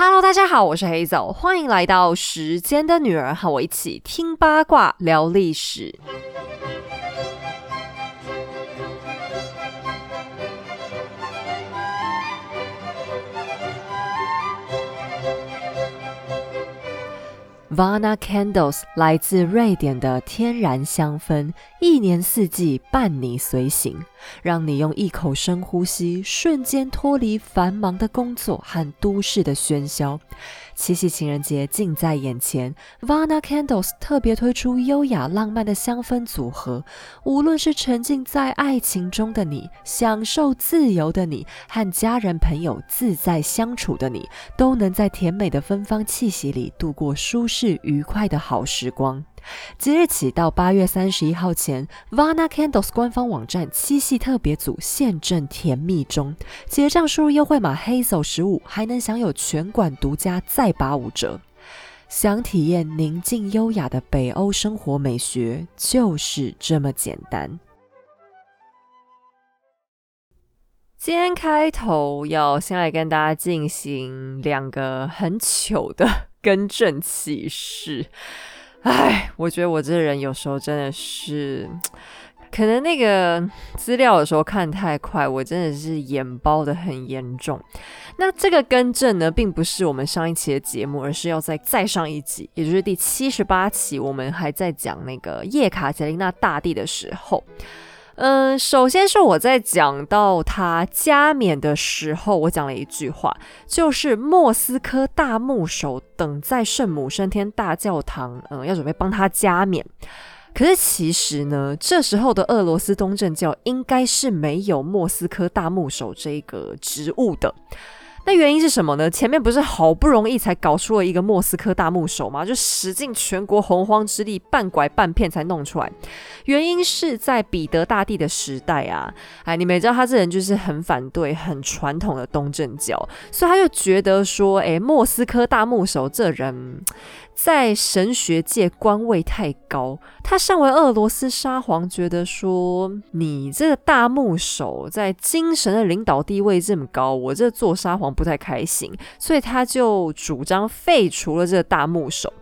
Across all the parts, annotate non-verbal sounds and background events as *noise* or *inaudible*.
Hello，大家好，我是黑走，欢迎来到时间的女儿，和我一起听八卦聊历史。Vana Candles 来自瑞典的天然香氛，一年四季伴你随行，让你用一口深呼吸，瞬间脱离繁忙的工作和都市的喧嚣。七夕情人节近在眼前，Vana Candles 特别推出优雅浪漫的香氛组合。无论是沉浸在爱情中的你，享受自由的你，和家人朋友自在相处的你，都能在甜美的芬芳气息里度过舒适愉快的好时光。即日起到八月三十一号前，Vana Candles 官方网站七夕特别组现正甜蜜中，结账输入优惠码黑手十五，还能享有全馆独家再八五折。想体验宁静优雅的北欧生活美学，就是这么简单。今天开头要先来跟大家进行两个很糗的更正启事。唉，我觉得我这人有时候真的是，可能那个资料的时候看太快，我真的是眼包的很严重。那这个更正呢，并不是我们上一期的节目，而是要再再上一集，也就是第七十八期，我们还在讲那个叶卡捷琳娜大帝的时候。嗯，首先是我在讲到他加冕的时候，我讲了一句话，就是莫斯科大牧首等在圣母升天大教堂，嗯，要准备帮他加冕。可是其实呢，这时候的俄罗斯东正教应该是没有莫斯科大牧首这个职务的。那原因是什么呢？前面不是好不容易才搞出了一个莫斯科大木手吗？就使尽全国洪荒之力，半拐半骗才弄出来。原因是在彼得大帝的时代啊，哎，你们也知道他这人就是很反对、很传统的东正教，所以他就觉得说，哎，莫斯科大木手这人。在神学界官位太高，他身为俄罗斯沙皇，觉得说你这个大牧首在精神的领导地位这么高，我这做沙皇不太开心，所以他就主张废除了这个大牧首。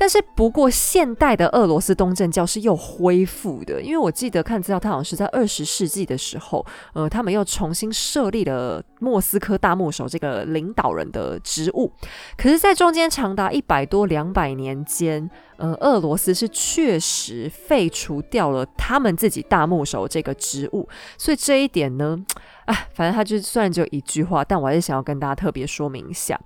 但是，不过现代的俄罗斯东正教是又恢复的，因为我记得看资料，他好像是在二十世纪的时候，呃，他们又重新设立了莫斯科大牧首这个领导人的职务。可是，在中间长达一百多两百年间，呃，俄罗斯是确实废除掉了他们自己大牧首这个职务。所以这一点呢，啊，反正他就虽然只有一句话，但我还是想要跟大家特别说明一下。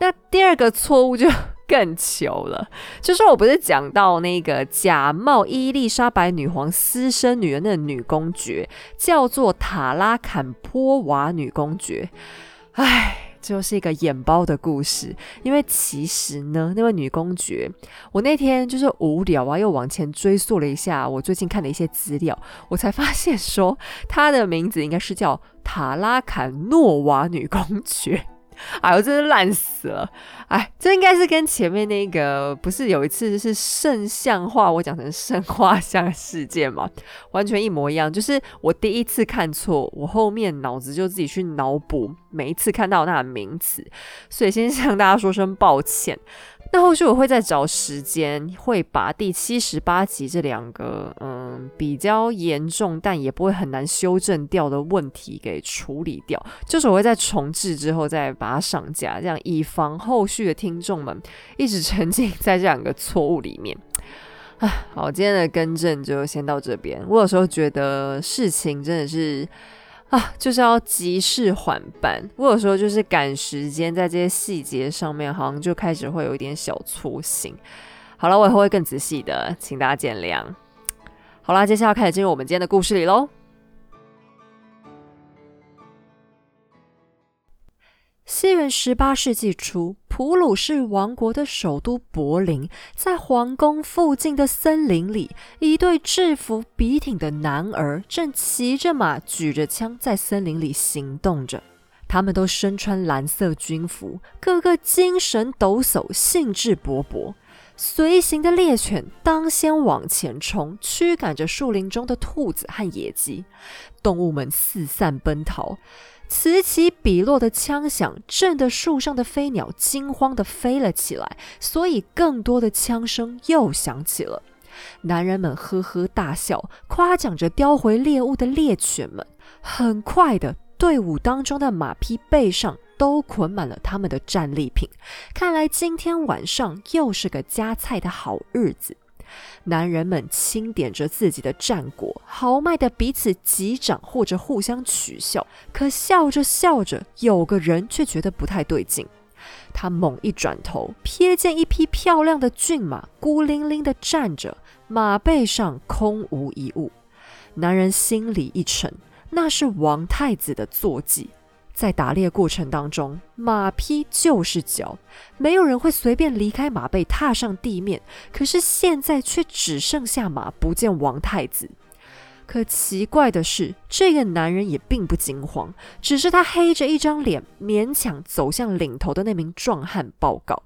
那第二个错误就。更糗了，*laughs* 就是我不是讲到那个假冒伊丽莎白女皇私生女的那个女公爵，叫做塔拉坎波娃女公爵。唉，就是一个眼包的故事。因为其实呢，那位女公爵，我那天就是无聊啊，又往前追溯了一下我最近看的一些资料，我才发现说她的名字应该是叫塔拉坎诺娃女公爵。哎呦，真是烂死了！哎，这应该是跟前面那个不是有一次是圣像画，我讲成圣画像事件嘛，完全一模一样。就是我第一次看错，我后面脑子就自己去脑补每一次看到那个名词，所以先向大家说声抱歉。那后续我会再找时间，会把第七十八集这两个嗯比较严重但也不会很难修正掉的问题给处理掉，就是我会在重置之后再把它上架，这样以防后续的听众们一直 *laughs* 沉浸在这两个错误里面。啊，好，今天的更正就先到这边。我有时候觉得事情真的是。啊，就是要急事缓办。我有时候就是赶时间，在这些细节上面，好像就开始会有一点小粗心。好了，我以后会更仔细的，请大家见谅。好啦，接下来开始进入我们今天的故事里喽。西元十八世纪初，普鲁士王国的首都柏林，在皇宫附近的森林里，一对制服笔挺的男儿正骑着马，举着枪，在森林里行动着。他们都身穿蓝色军服，个个精神抖擞，兴致勃勃。随行的猎犬当先往前冲，驱赶着树林中的兔子和野鸡，动物们四散奔逃。此起彼落的枪响震得树上的飞鸟惊慌地飞了起来，所以更多的枪声又响起了。男人们呵呵大笑，夸奖着叼回猎物的猎犬们。很快的，队伍当中的马匹背上都捆满了他们的战利品。看来今天晚上又是个夹菜的好日子。男人们清点着自己的战果，豪迈的彼此击掌或者互相取笑。可笑着笑着，有个人却觉得不太对劲。他猛一转头，瞥见一匹漂亮的骏马孤零零的站着，马背上空无一物。男人心里一沉，那是王太子的坐骑。在打猎过程当中，马匹就是脚，没有人会随便离开马背踏上地面。可是现在却只剩下马，不见王太子。可奇怪的是，这个男人也并不惊慌，只是他黑着一张脸，勉强走向领头的那名壮汉报告。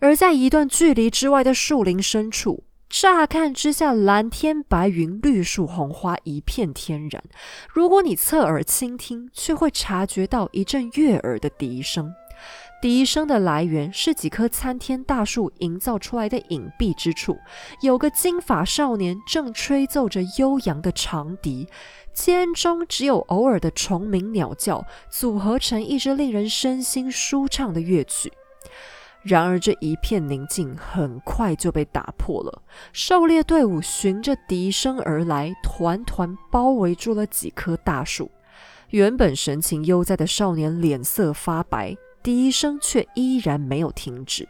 而在一段距离之外的树林深处。乍看之下，蓝天白云、绿树红花，一片天然。如果你侧耳倾听，却会察觉到一阵悦耳的笛声。笛声的来源是几棵参天大树营造出来的隐蔽之处，有个金发少年正吹奏着悠扬的长笛，间中只有偶尔的虫鸣鸟叫，组合成一支令人身心舒畅的乐曲。然而，这一片宁静很快就被打破了。狩猎队伍循着笛声而来，团团包围住了几棵大树。原本神情悠哉的少年脸色发白，笛声却依然没有停止。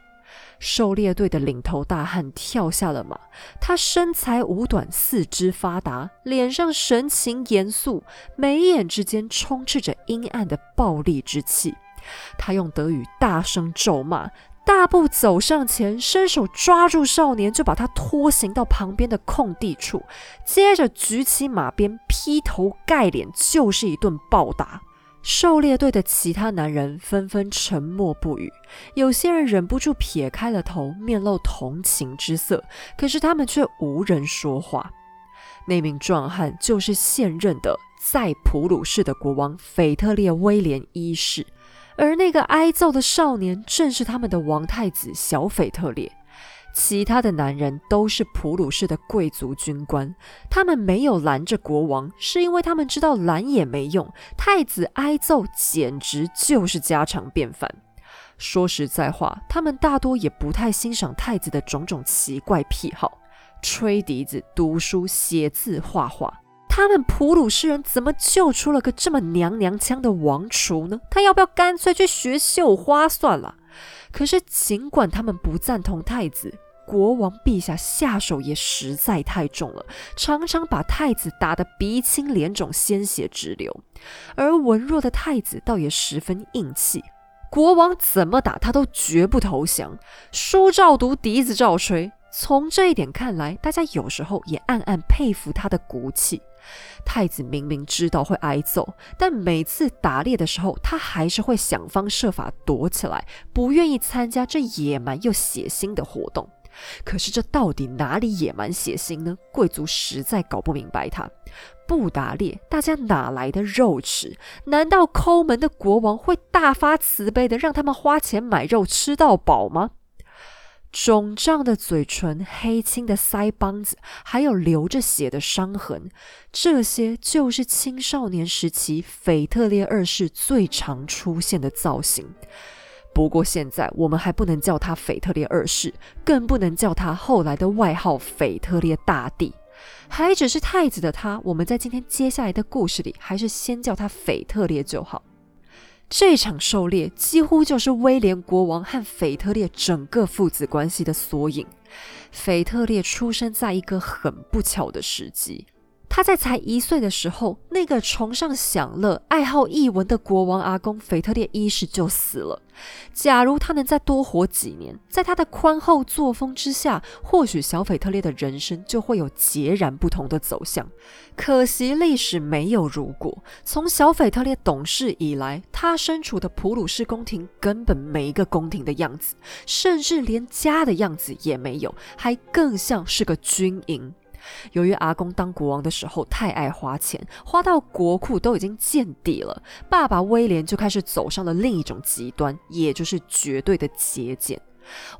狩猎队的领头大汉跳下了马，他身材五短，四肢发达，脸上神情严肃，眉眼之间充斥着阴暗的暴戾之气。他用德语大声咒骂。大步走上前，伸手抓住少年，就把他拖行到旁边的空地处，接着举起马鞭，劈头盖脸就是一顿暴打。狩猎队的其他男人纷纷沉默不语，有些人忍不住撇开了头，面露同情之色，可是他们却无人说话。那名壮汉就是现任的在普鲁士的国王腓特烈威廉一世。而那个挨揍的少年正是他们的王太子小斐特烈，其他的男人都是普鲁士的贵族军官，他们没有拦着国王，是因为他们知道拦也没用，太子挨揍简直就是家常便饭。说实在话，他们大多也不太欣赏太子的种种奇怪癖好，吹笛子、读书、写字、画画。他们普鲁士人怎么救出了个这么娘娘腔的王储呢？他要不要干脆去学绣花算了？可是尽管他们不赞同太子，国王陛下下手也实在太重了，常常把太子打得鼻青脸肿、鲜血直流。而文弱的太子倒也十分硬气，国王怎么打他都绝不投降，书照读，笛子照吹。从这一点看来，大家有时候也暗暗佩服他的骨气。太子明明知道会挨揍，但每次打猎的时候，他还是会想方设法躲起来，不愿意参加这野蛮又血腥的活动。可是这到底哪里野蛮血腥呢？贵族实在搞不明白。他不打猎，大家哪来的肉吃？难道抠门的国王会大发慈悲的让他们花钱买肉吃到饱吗？肿胀的嘴唇、黑青的腮帮子，还有流着血的伤痕，这些就是青少年时期腓特烈二世最常出现的造型。不过现在我们还不能叫他腓特烈二世，更不能叫他后来的外号腓特烈大帝，还只是太子的他，我们在今天接下来的故事里，还是先叫他腓特烈就好。这场狩猎几乎就是威廉国王和腓特烈整个父子关系的缩影。腓特烈出生在一个很不巧的时机。他在才一岁的时候，那个崇尚享乐、爱好逸文的国王阿公腓特烈一世就死了。假如他能再多活几年，在他的宽厚作风之下，或许小腓特烈的人生就会有截然不同的走向。可惜历史没有如果。从小腓特烈懂事以来，他身处的普鲁士宫廷根本没一个宫廷的样子，甚至连家的样子也没有，还更像是个军营。由于阿公当国王的时候太爱花钱，花到国库都已经见底了，爸爸威廉就开始走上了另一种极端，也就是绝对的节俭。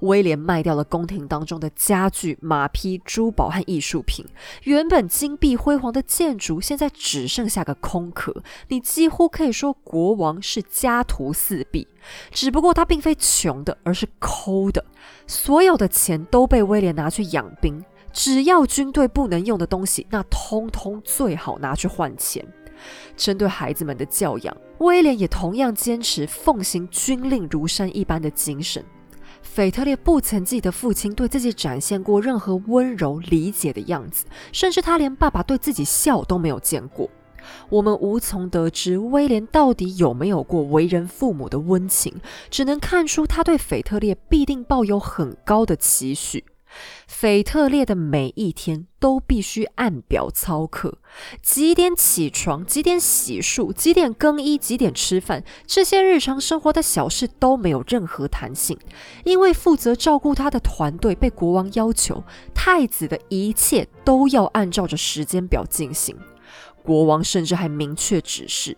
威廉卖掉了宫廷当中的家具、马匹、珠宝和艺术品，原本金碧辉煌的建筑现在只剩下个空壳。你几乎可以说国王是家徒四壁。只不过他并非穷的，而是抠的。所有的钱都被威廉拿去养兵，只要军队不能用的东西，那通通最好拿去换钱。针对孩子们的教养，威廉也同样坚持奉行军令如山一般的精神。腓特烈不曾记得父亲对自己展现过任何温柔理解的样子，甚至他连爸爸对自己笑都没有见过。我们无从得知威廉到底有没有过为人父母的温情，只能看出他对腓特烈必定抱有很高的期许。腓特烈的每一天都必须按表操课，几点起床，几点洗漱，几点更衣，几点吃饭，这些日常生活的小事都没有任何弹性，因为负责照顾他的团队被国王要求，太子的一切都要按照着时间表进行。国王甚至还明确指示。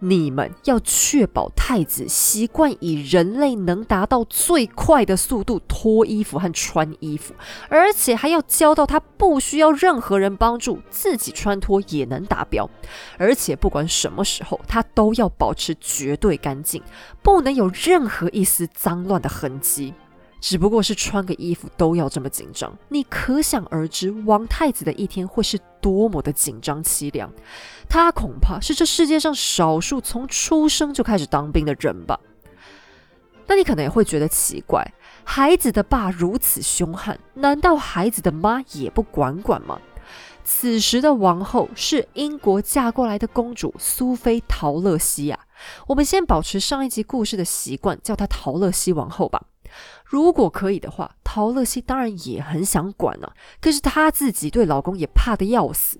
你们要确保太子习惯以人类能达到最快的速度脱衣服和穿衣服，而且还要教到他不需要任何人帮助，自己穿脱也能达标。而且不管什么时候，他都要保持绝对干净，不能有任何一丝脏乱的痕迹。只不过是穿个衣服都要这么紧张，你可想而知，王太子的一天会是多么的紧张凄凉。他恐怕是这世界上少数从出生就开始当兵的人吧。那你可能也会觉得奇怪，孩子的爸如此凶悍，难道孩子的妈也不管管吗？此时的王后是英国嫁过来的公主苏菲陶乐西呀。我们先保持上一集故事的习惯，叫她陶乐西王后吧。如果可以的话，陶乐西当然也很想管呢。可是她自己对老公也怕得要死。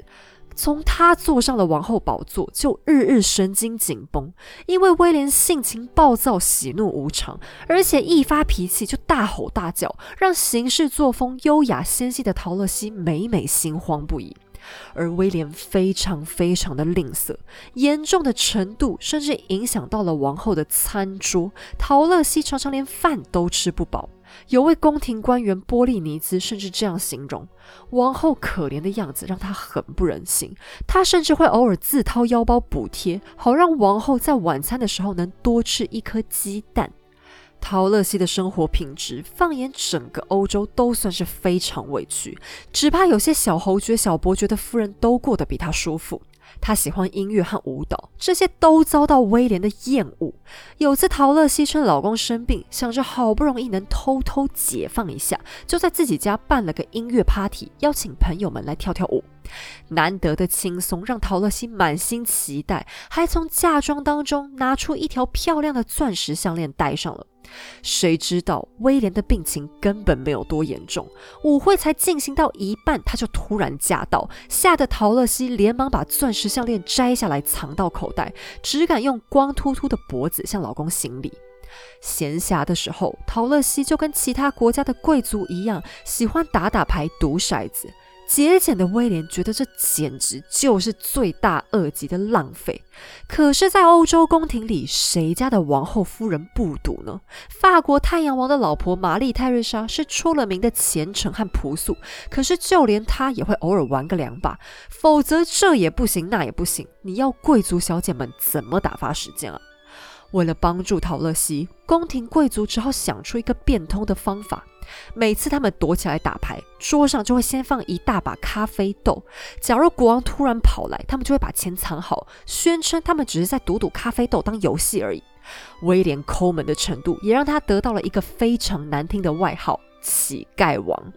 从她坐上了王后宝座，就日日神经紧绷，因为威廉性情暴躁、喜怒无常，而且一发脾气就大吼大叫，让行事作风优雅纤细的陶乐西每每心慌不已。而威廉非常非常的吝啬，严重的程度甚至影响到了王后的餐桌。陶乐西常常连饭都吃不饱。有位宫廷官员波利尼兹甚至这样形容王后可怜的样子，让他很不忍心。他甚至会偶尔自掏腰包补贴，好让王后在晚餐的时候能多吃一颗鸡蛋。陶乐西的生活品质，放眼整个欧洲都算是非常委屈，只怕有些小侯爵、小伯爵的夫人都过得比他舒服。他喜欢音乐和舞蹈，这些都遭到威廉的厌恶。有次陶乐西趁老公生病，想着好不容易能偷偷解放一下，就在自己家办了个音乐 party，邀请朋友们来跳跳舞。难得的轻松让陶乐西满心期待，还从嫁妆当中拿出一条漂亮的钻石项链戴上了。谁知道威廉的病情根本没有多严重，舞会才进行到一半，他就突然驾到，吓得陶乐西连忙把钻石项链摘下来藏到口袋，只敢用光秃秃的脖子向老公行礼。闲暇的时候，陶乐西就跟其他国家的贵族一样，喜欢打打牌、赌骰子。节俭的威廉觉得这简直就是罪大恶极的浪费。可是，在欧洲宫廷里，谁家的王后夫人不赌呢？法国太阳王的老婆玛丽泰瑞莎是出了名的虔诚和朴素，可是就连她也会偶尔玩个两把，否则这也不行，那也不行。你要贵族小姐们怎么打发时间啊？为了帮助陶乐西，宫廷贵族只好想出一个变通的方法。每次他们躲起来打牌，桌上就会先放一大把咖啡豆。假如国王突然跑来，他们就会把钱藏好，宣称他们只是在赌赌咖啡豆当游戏而已。威廉抠门的程度，也让他得到了一个非常难听的外号——乞丐王。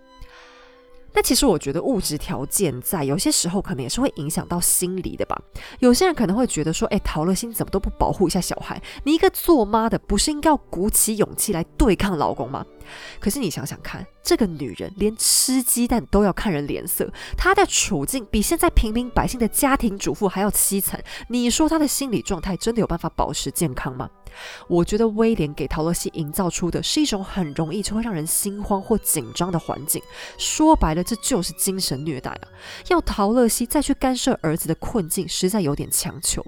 那其实我觉得物质条件在有些时候可能也是会影响到心理的吧。有些人可能会觉得说，哎，陶乐心怎么都不保护一下小孩？你一个做妈的，不是应该要鼓起勇气来对抗老公吗？可是你想想看，这个女人连吃鸡蛋都要看人脸色，她的处境比现在平民百姓的家庭主妇还要凄惨。你说她的心理状态真的有办法保持健康吗？我觉得威廉给陶乐西营造出的是一种很容易就会让人心慌或紧张的环境。说白了，这就是精神虐待啊！要陶乐西再去干涉儿子的困境，实在有点强求。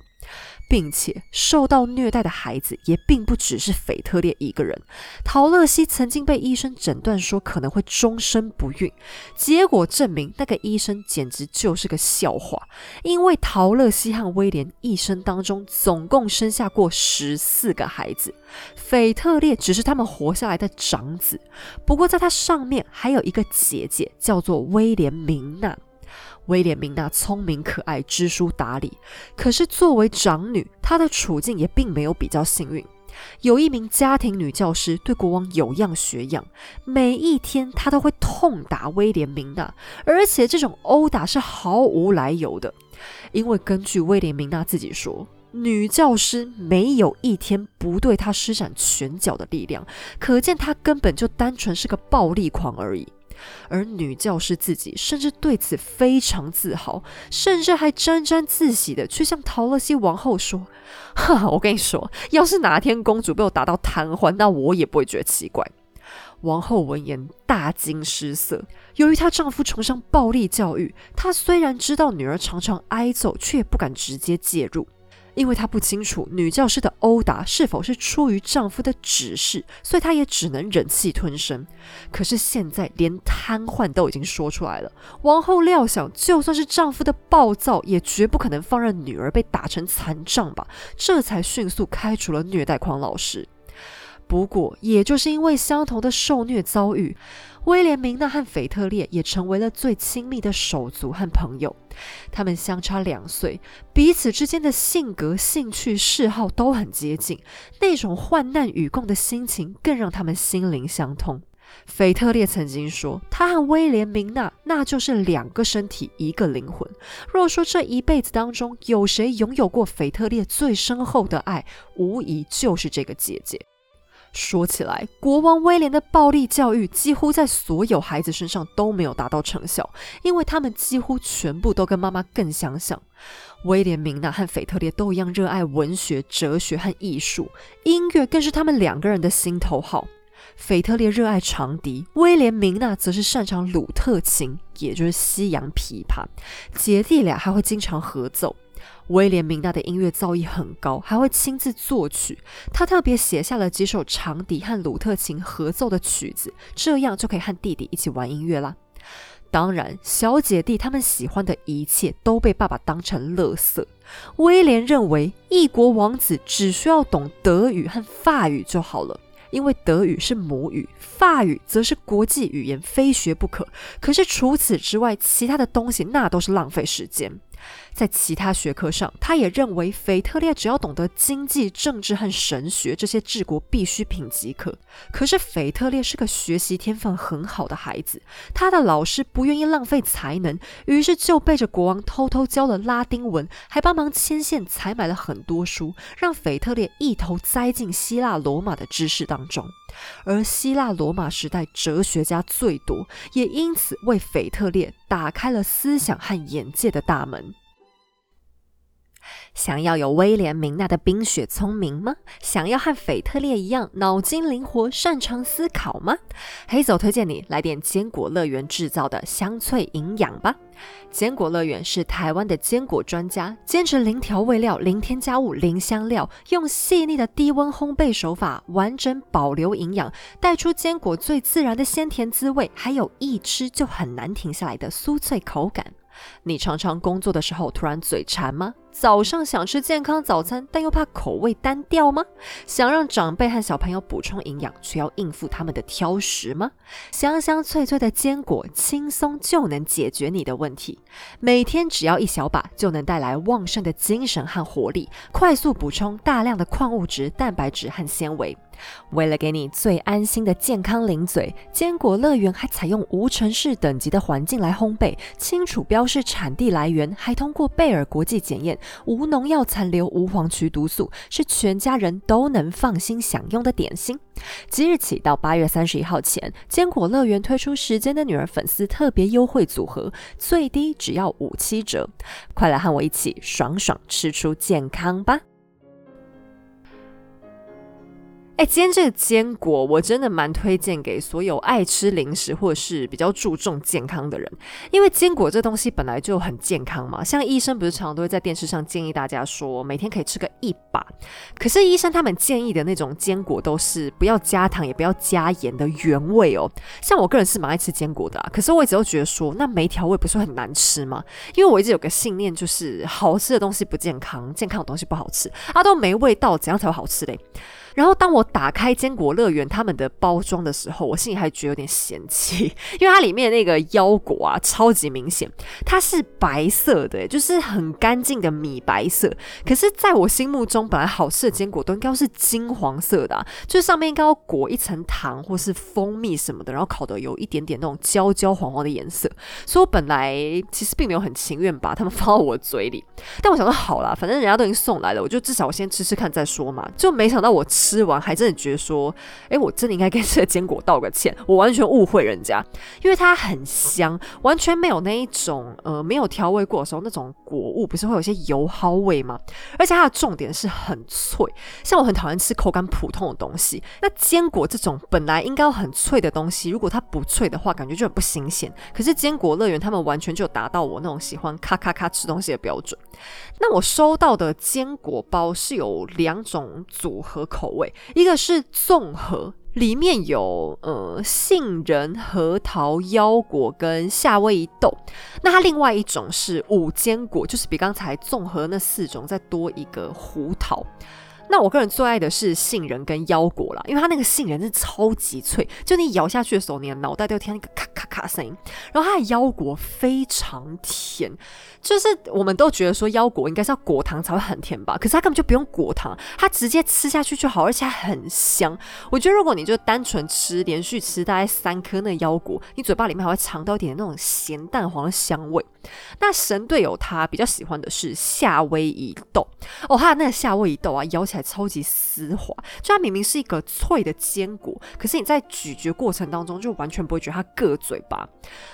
并且受到虐待的孩子也并不只是腓特烈一个人。陶乐西曾经被医生诊断说可能会终身不孕，结果证明那个医生简直就是个笑话。因为陶乐西和威廉一生当中总共生下过十四个孩子，腓特烈只是他们活下来的长子。不过在他上面还有一个姐姐，叫做威廉明娜。威廉明娜聪明可爱、知书达理，可是作为长女，她的处境也并没有比较幸运。有一名家庭女教师对国王有样学样，每一天她都会痛打威廉明娜，而且这种殴打是毫无来由的。因为根据威廉明娜自己说，女教师没有一天不对她施展拳脚的力量，可见她根本就单纯是个暴力狂而已。而女教师自己甚至对此非常自豪，甚至还沾沾自喜的去向陶乐西王后说：“ *laughs* 哈，我跟你说，要是哪天公主被我打到瘫痪，那我也不会觉得奇怪。”王后闻言大惊失色。由于她丈夫崇尚暴力教育，她虽然知道女儿常常挨揍，却也不敢直接介入。因为她不清楚女教师的殴打是否是出于丈夫的指示，所以她也只能忍气吞声。可是现在连瘫痪都已经说出来了，王后料想，就算是丈夫的暴躁，也绝不可能放任女儿被打成残障吧，这才迅速开除了虐待狂老师。不过，也就是因为相同的受虐遭遇。威廉明娜和腓特烈也成为了最亲密的手足和朋友。他们相差两岁，彼此之间的性格、兴趣、嗜好都很接近，那种患难与共的心情更让他们心灵相通。腓特烈曾经说：“他和威廉明娜那就是两个身体，一个灵魂。若说这一辈子当中有谁拥有过腓特烈最深厚的爱，无疑就是这个姐姐。”说起来，国王威廉的暴力教育几乎在所有孩子身上都没有达到成效，因为他们几乎全部都跟妈妈更相像。威廉明娜和腓特烈都一样热爱文学、哲学和艺术，音乐更是他们两个人的心头好。腓特烈热爱长笛，威廉明娜则是擅长鲁特琴，也就是西洋琵琶。姐弟俩还会经常合奏。威廉明娜的音乐造诣很高，还会亲自作曲。他特别写下了几首长笛和鲁特琴合奏的曲子，这样就可以和弟弟一起玩音乐啦。当然，小姐弟他们喜欢的一切都被爸爸当成垃圾。威廉认为，异国王子只需要懂德语和法语就好了，因为德语是母语，法语则是国际语言，非学不可。可是除此之外，其他的东西那都是浪费时间。在其他学科上，他也认为腓特烈只要懂得经济、政治和神学这些治国必需品即可。可是腓特烈是个学习天分很好的孩子，他的老师不愿意浪费才能，于是就背着国王偷偷教了拉丁文，还帮忙牵线采买了很多书，让腓特烈一头栽进希腊罗马的知识当中。而希腊罗马时代哲学家最多，也因此为腓特烈打开了思想和眼界的大门。想要有威廉明娜的冰雪聪明吗？想要和腓特烈一样脑筋灵活、擅长思考吗？黑走推荐你来点坚果乐园制造的香脆营养吧。坚果乐园是台湾的坚果专家，坚持零调味料、零添加物、零香料，用细腻的低温烘焙手法，完整保留营养，带出坚果最自然的鲜甜滋味，还有一吃就很难停下来的酥脆口感。你常常工作的时候突然嘴馋吗？早上想吃健康早餐，但又怕口味单调吗？想让长辈和小朋友补充营养，却要应付他们的挑食吗？香香脆脆的坚果，轻松就能解决你的问题。每天只要一小把，就能带来旺盛的精神和活力，快速补充大量的矿物质、蛋白质和纤维。为了给你最安心的健康零嘴，坚果乐园还采用无尘室等级的环境来烘焙，清楚标示产地来源，还通过贝尔国际检验，无农药残留，无黄曲毒素，是全家人都能放心享用的点心。即日起到八月三十一号前，坚果乐园推出时间的女儿粉丝特别优惠组合，最低只要五七折，快来和我一起爽爽吃出健康吧！哎，今天这个坚果我真的蛮推荐给所有爱吃零食或者是比较注重健康的人，因为坚果这东西本来就很健康嘛。像医生不是常常都会在电视上建议大家说，每天可以吃个一把。可是医生他们建议的那种坚果都是不要加糖也不要加盐的原味哦。像我个人是蛮爱吃坚果的，啊可是我一直都觉得说，那没调味不是很难吃吗？因为我一直有个信念，就是好吃的东西不健康，健康的东西不好吃，啊都没味道，怎样才会好吃嘞？然后当我打开坚果乐园他们的包装的时候，我心里还觉得有点嫌弃，*laughs* 因为它里面那个腰果啊，超级明显，它是白色的，就是很干净的米白色。可是，在我心目中，本来好吃的坚果都应该是金黄色的，就是上面应该要裹一层糖或是蜂蜜什么的，然后烤的有一点点那种焦焦黄黄的颜色。所以我本来其实并没有很情愿把它们放到我嘴里，但我想说好啦，反正人家都已经送来了，我就至少我先吃吃看再说嘛。就没想到我。吃吃完还真的觉得说，哎，我真的应该跟这个坚果道个歉，我完全误会人家，因为它很香，完全没有那一种呃没有调味过的时候那种果物不是会有些油蒿味吗？而且它的重点是很脆，像我很讨厌吃口感普通的东西，那坚果这种本来应该很脆的东西，如果它不脆的话，感觉就很不新鲜。可是坚果乐园他们完全就达到我那种喜欢咔咔咔吃东西的标准。那我收到的坚果包是有两种组合口。味一个是综合，里面有呃杏仁、核桃、腰果跟夏威夷豆。那它另外一种是五坚果，就是比刚才综合那四种再多一个胡桃。那我个人最爱的是杏仁跟腰果啦，因为它那个杏仁是超级脆，就你咬下去的时候，你的脑袋都要听到那个咔咔咔声音。然后它的腰果非常甜。就是我们都觉得说腰果应该是要果糖才会很甜吧，可是它根本就不用果糖，它直接吃下去就好，而且还很香。我觉得如果你就单纯吃，连续吃大概三颗那个腰果，你嘴巴里面还会尝到一点那种咸蛋黄的香味。那神队友他比较喜欢的是夏威夷豆哦，它的那个夏威夷豆啊，咬起来超级丝滑，就它明明是一个脆的坚果，可是你在咀嚼过程当中就完全不会觉得它硌嘴巴。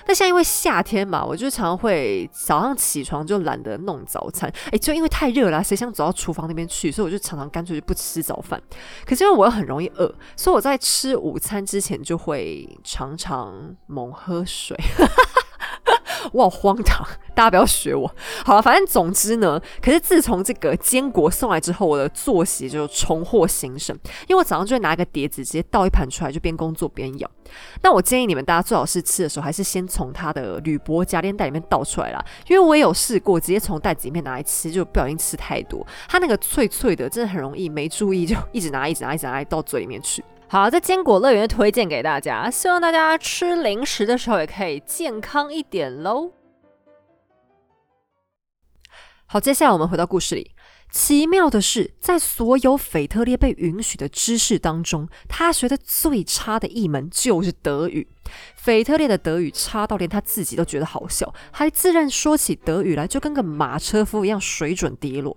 那像因为夏天嘛，我就常常会早上起。床就懒得弄早餐，哎，就因为太热了，谁想走到厨房那边去？所以我就常常干脆就不吃早饭。可是因为我又很容易饿，所以我在吃午餐之前就会常常猛喝水。*laughs* 我好荒唐，大家不要学我。好了，反正总之呢，可是自从这个坚果送来之后，我的作息就重获新生。因为我早上就会拿一个碟子，直接倒一盘出来，就边工作边咬。那我建议你们大家最好是吃的时候，还是先从它的铝箔夹链袋里面倒出来啦。因为我也有试过，直接从袋子里面拿来吃，就不小心吃太多。它那个脆脆的，真的很容易没注意就一直拿、一直拿、一直拿到嘴里面去。好，在坚果乐园推荐给大家，希望大家吃零食的时候也可以健康一点喽。好，接下来我们回到故事里。奇妙的是，在所有腓特烈被允许的知识当中，他学的最差的一门就是德语。腓特烈的德语差到连他自己都觉得好笑，还自认说起德语来就跟个马车夫一样，水准低落。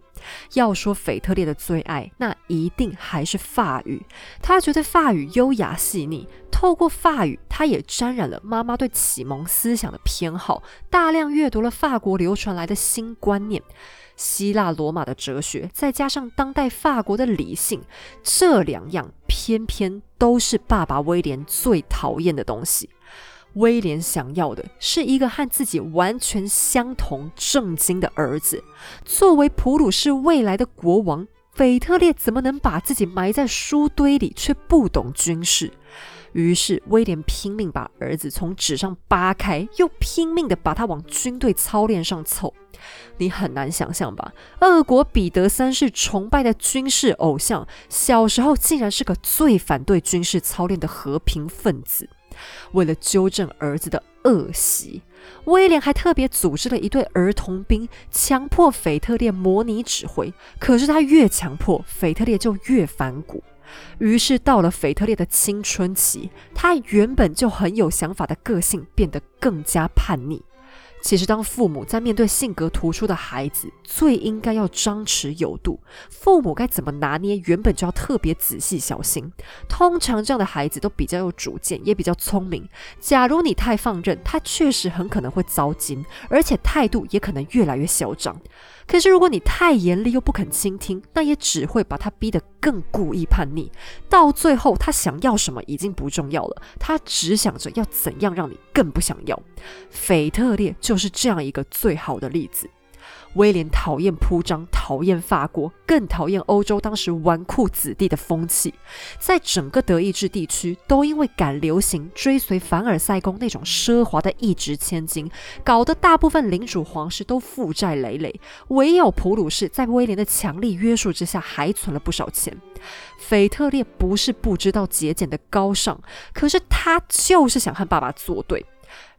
要说腓特烈的最爱，那一定还是法语。他觉得法语优雅细腻，透过法语，他也沾染了妈妈对启蒙思想的偏好，大量阅读了法国流传来的新观念。希腊罗马的哲学，再加上当代法国的理性，这两样偏偏都是爸爸威廉最讨厌的东西。威廉想要的是一个和自己完全相同、正经的儿子。作为普鲁士未来的国王，腓特烈怎么能把自己埋在书堆里，却不懂军事？于是威廉拼命把儿子从纸上扒开，又拼命的把他往军队操练上凑。你很难想象吧？俄国彼得三世崇拜的军事偶像，小时候竟然是个最反对军事操练的和平分子。为了纠正儿子的恶习，威廉还特别组织了一队儿童兵，强迫腓特烈模拟指挥。可是他越强迫，腓特烈就越反骨。于是到了腓特烈的青春期，他原本就很有想法的个性变得更加叛逆。其实，当父母在面对性格突出的孩子，最应该要张弛有度。父母该怎么拿捏，原本就要特别仔细小心。通常这样的孩子都比较有主见，也比较聪明。假如你太放任，他确实很可能会遭惊，而且态度也可能越来越嚣张。可是，如果你太严厉又不肯倾听，那也只会把他逼得更故意叛逆。到最后，他想要什么已经不重要了，他只想着要怎样让你更不想要。腓特烈就是这样一个最好的例子。威廉讨厌铺张，讨厌法国，更讨厌欧洲当时纨绔子弟的风气。在整个德意志地区，都因为赶流行，追随凡尔赛宫那种奢华的一掷千金，搞得大部分领主皇室都负债累累。唯有普鲁士在威廉的强力约束之下，还存了不少钱。腓特烈不是不知道节俭的高尚，可是他就是想和爸爸作对。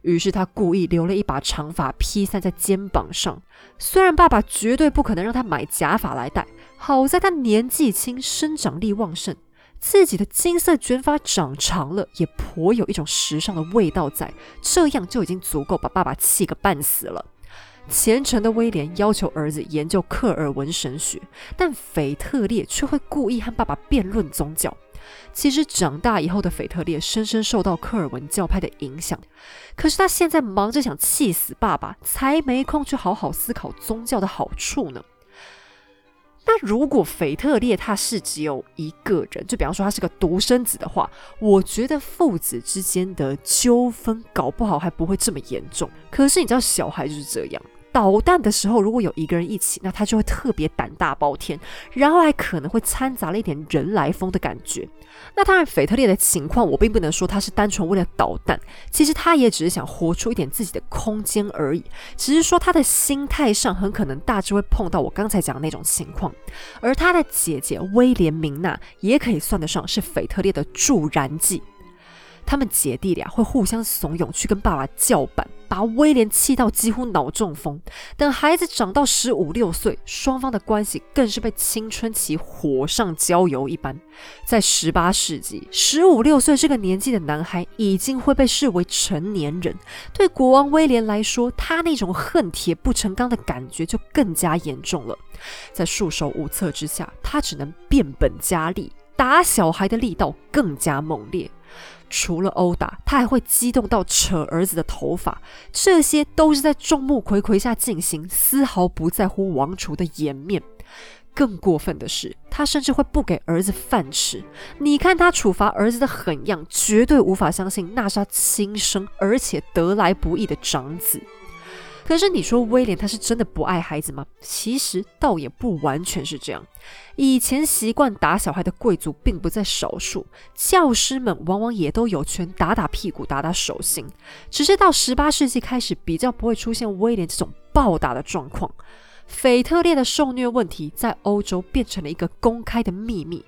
于是他故意留了一把长发披散在肩膀上。虽然爸爸绝对不可能让他买假发来戴，好在他年纪轻，生长力旺盛，自己的金色卷发长长了，也颇有一种时尚的味道在。这样就已经足够把爸爸气个半死了。虔诚的威廉要求儿子研究克尔文神学，但腓特烈却会故意和爸爸辩论宗教。其实长大以后的腓特烈深深受到科尔文教派的影响，可是他现在忙着想气死爸爸，才没空去好好思考宗教的好处呢。那如果腓特烈他是只有一个人，就比方说他是个独生子的话，我觉得父子之间的纠纷搞不好还不会这么严重。可是你知道，小孩就是这样。捣蛋的时候，如果有一个人一起，那他就会特别胆大包天，然后还可能会掺杂了一点人来疯的感觉。那当然，腓特烈的情况，我并不能说他是单纯为了捣蛋，其实他也只是想活出一点自己的空间而已。只是说他的心态上很可能大致会碰到我刚才讲的那种情况。而他的姐姐威廉明娜也可以算得上是腓特烈的助燃剂。他们姐弟俩会互相怂恿去跟爸爸叫板，把威廉气到几乎脑中风。等孩子长到十五六岁，双方的关系更是被青春期火上浇油一般。在十八世纪，十五六岁这个年纪的男孩已经会被视为成年人。对国王威廉来说，他那种恨铁不成钢的感觉就更加严重了。在束手无策之下，他只能变本加厉，打小孩的力道更加猛烈。除了殴打，他还会激动到扯儿子的头发，这些都是在众目睽睽下进行，丝毫不在乎王储的颜面。更过分的是，他甚至会不给儿子饭吃。你看他处罚儿子的狠样，绝对无法相信那是他亲生而且得来不易的长子。可是你说威廉他是真的不爱孩子吗？其实倒也不完全是这样。以前习惯打小孩的贵族并不在少数，教师们往往也都有权打打屁股、打打手心。只是到十八世纪开始，比较不会出现威廉这种暴打的状况。腓特烈的受虐问题在欧洲变成了一个公开的秘密。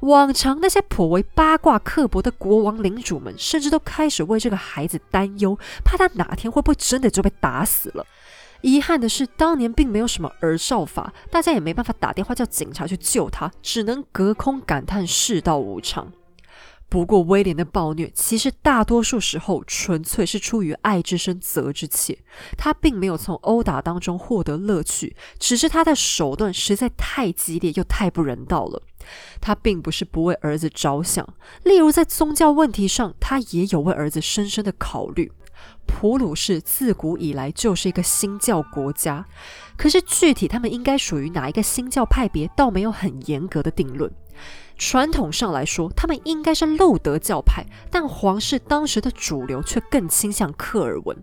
往常那些颇为八卦刻薄的国王领主们，甚至都开始为这个孩子担忧，怕他哪天会不会真的就被打死了。遗憾的是，当年并没有什么儿少法，大家也没办法打电话叫警察去救他，只能隔空感叹世道无常。不过，威廉的暴虐其实大多数时候纯粹是出于爱之深责之切，他并没有从殴打当中获得乐趣，只是他的手段实在太激烈又太不人道了。他并不是不为儿子着想，例如在宗教问题上，他也有为儿子深深的考虑。普鲁士自古以来就是一个新教国家，可是具体他们应该属于哪一个新教派别，倒没有很严格的定论。传统上来说，他们应该是路德教派，但皇室当时的主流却更倾向克尔文。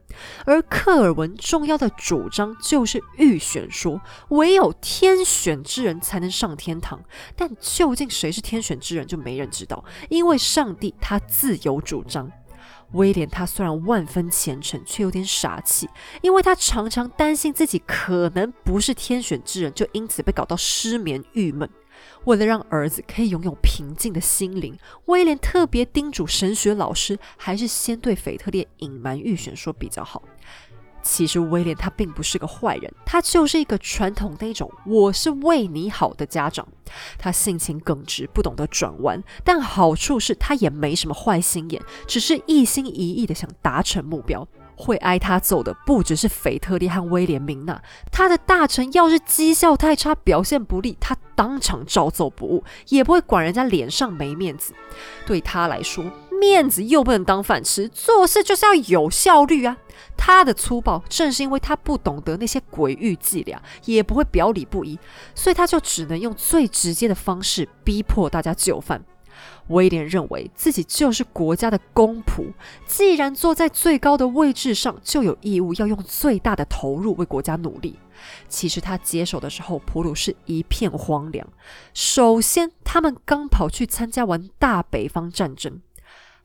而克尔文重要的主张就是预选说，唯有天选之人才能上天堂。但究竟谁是天选之人，就没人知道，因为上帝他自有主张。威廉他虽然万分虔诚，却有点傻气，因为他常常担心自己可能不是天选之人，就因此被搞到失眠郁闷。为了让儿子可以拥有平静的心灵，威廉特别叮嘱神学老师，还是先对腓特烈隐瞒预选说比较好。其实威廉他并不是个坏人，他就是一个传统那种我是为你好的家长。他性情耿直，不懂得转弯，但好处是他也没什么坏心眼，只是一心一意的想达成目标。会挨他揍的不只是腓特烈和威廉明娜，他的大臣要是绩效太差、表现不利，他当场照揍不误，也不会管人家脸上没面子。对他来说，面子又不能当饭吃，做事就是要有效率啊。他的粗暴正是因为他不懂得那些鬼域伎俩，也不会表里不一，所以他就只能用最直接的方式逼迫大家就范。威廉认为自己就是国家的公仆，既然坐在最高的位置上，就有义务要用最大的投入为国家努力。其实他接手的时候，普鲁士一片荒凉。首先，他们刚跑去参加完大北方战争，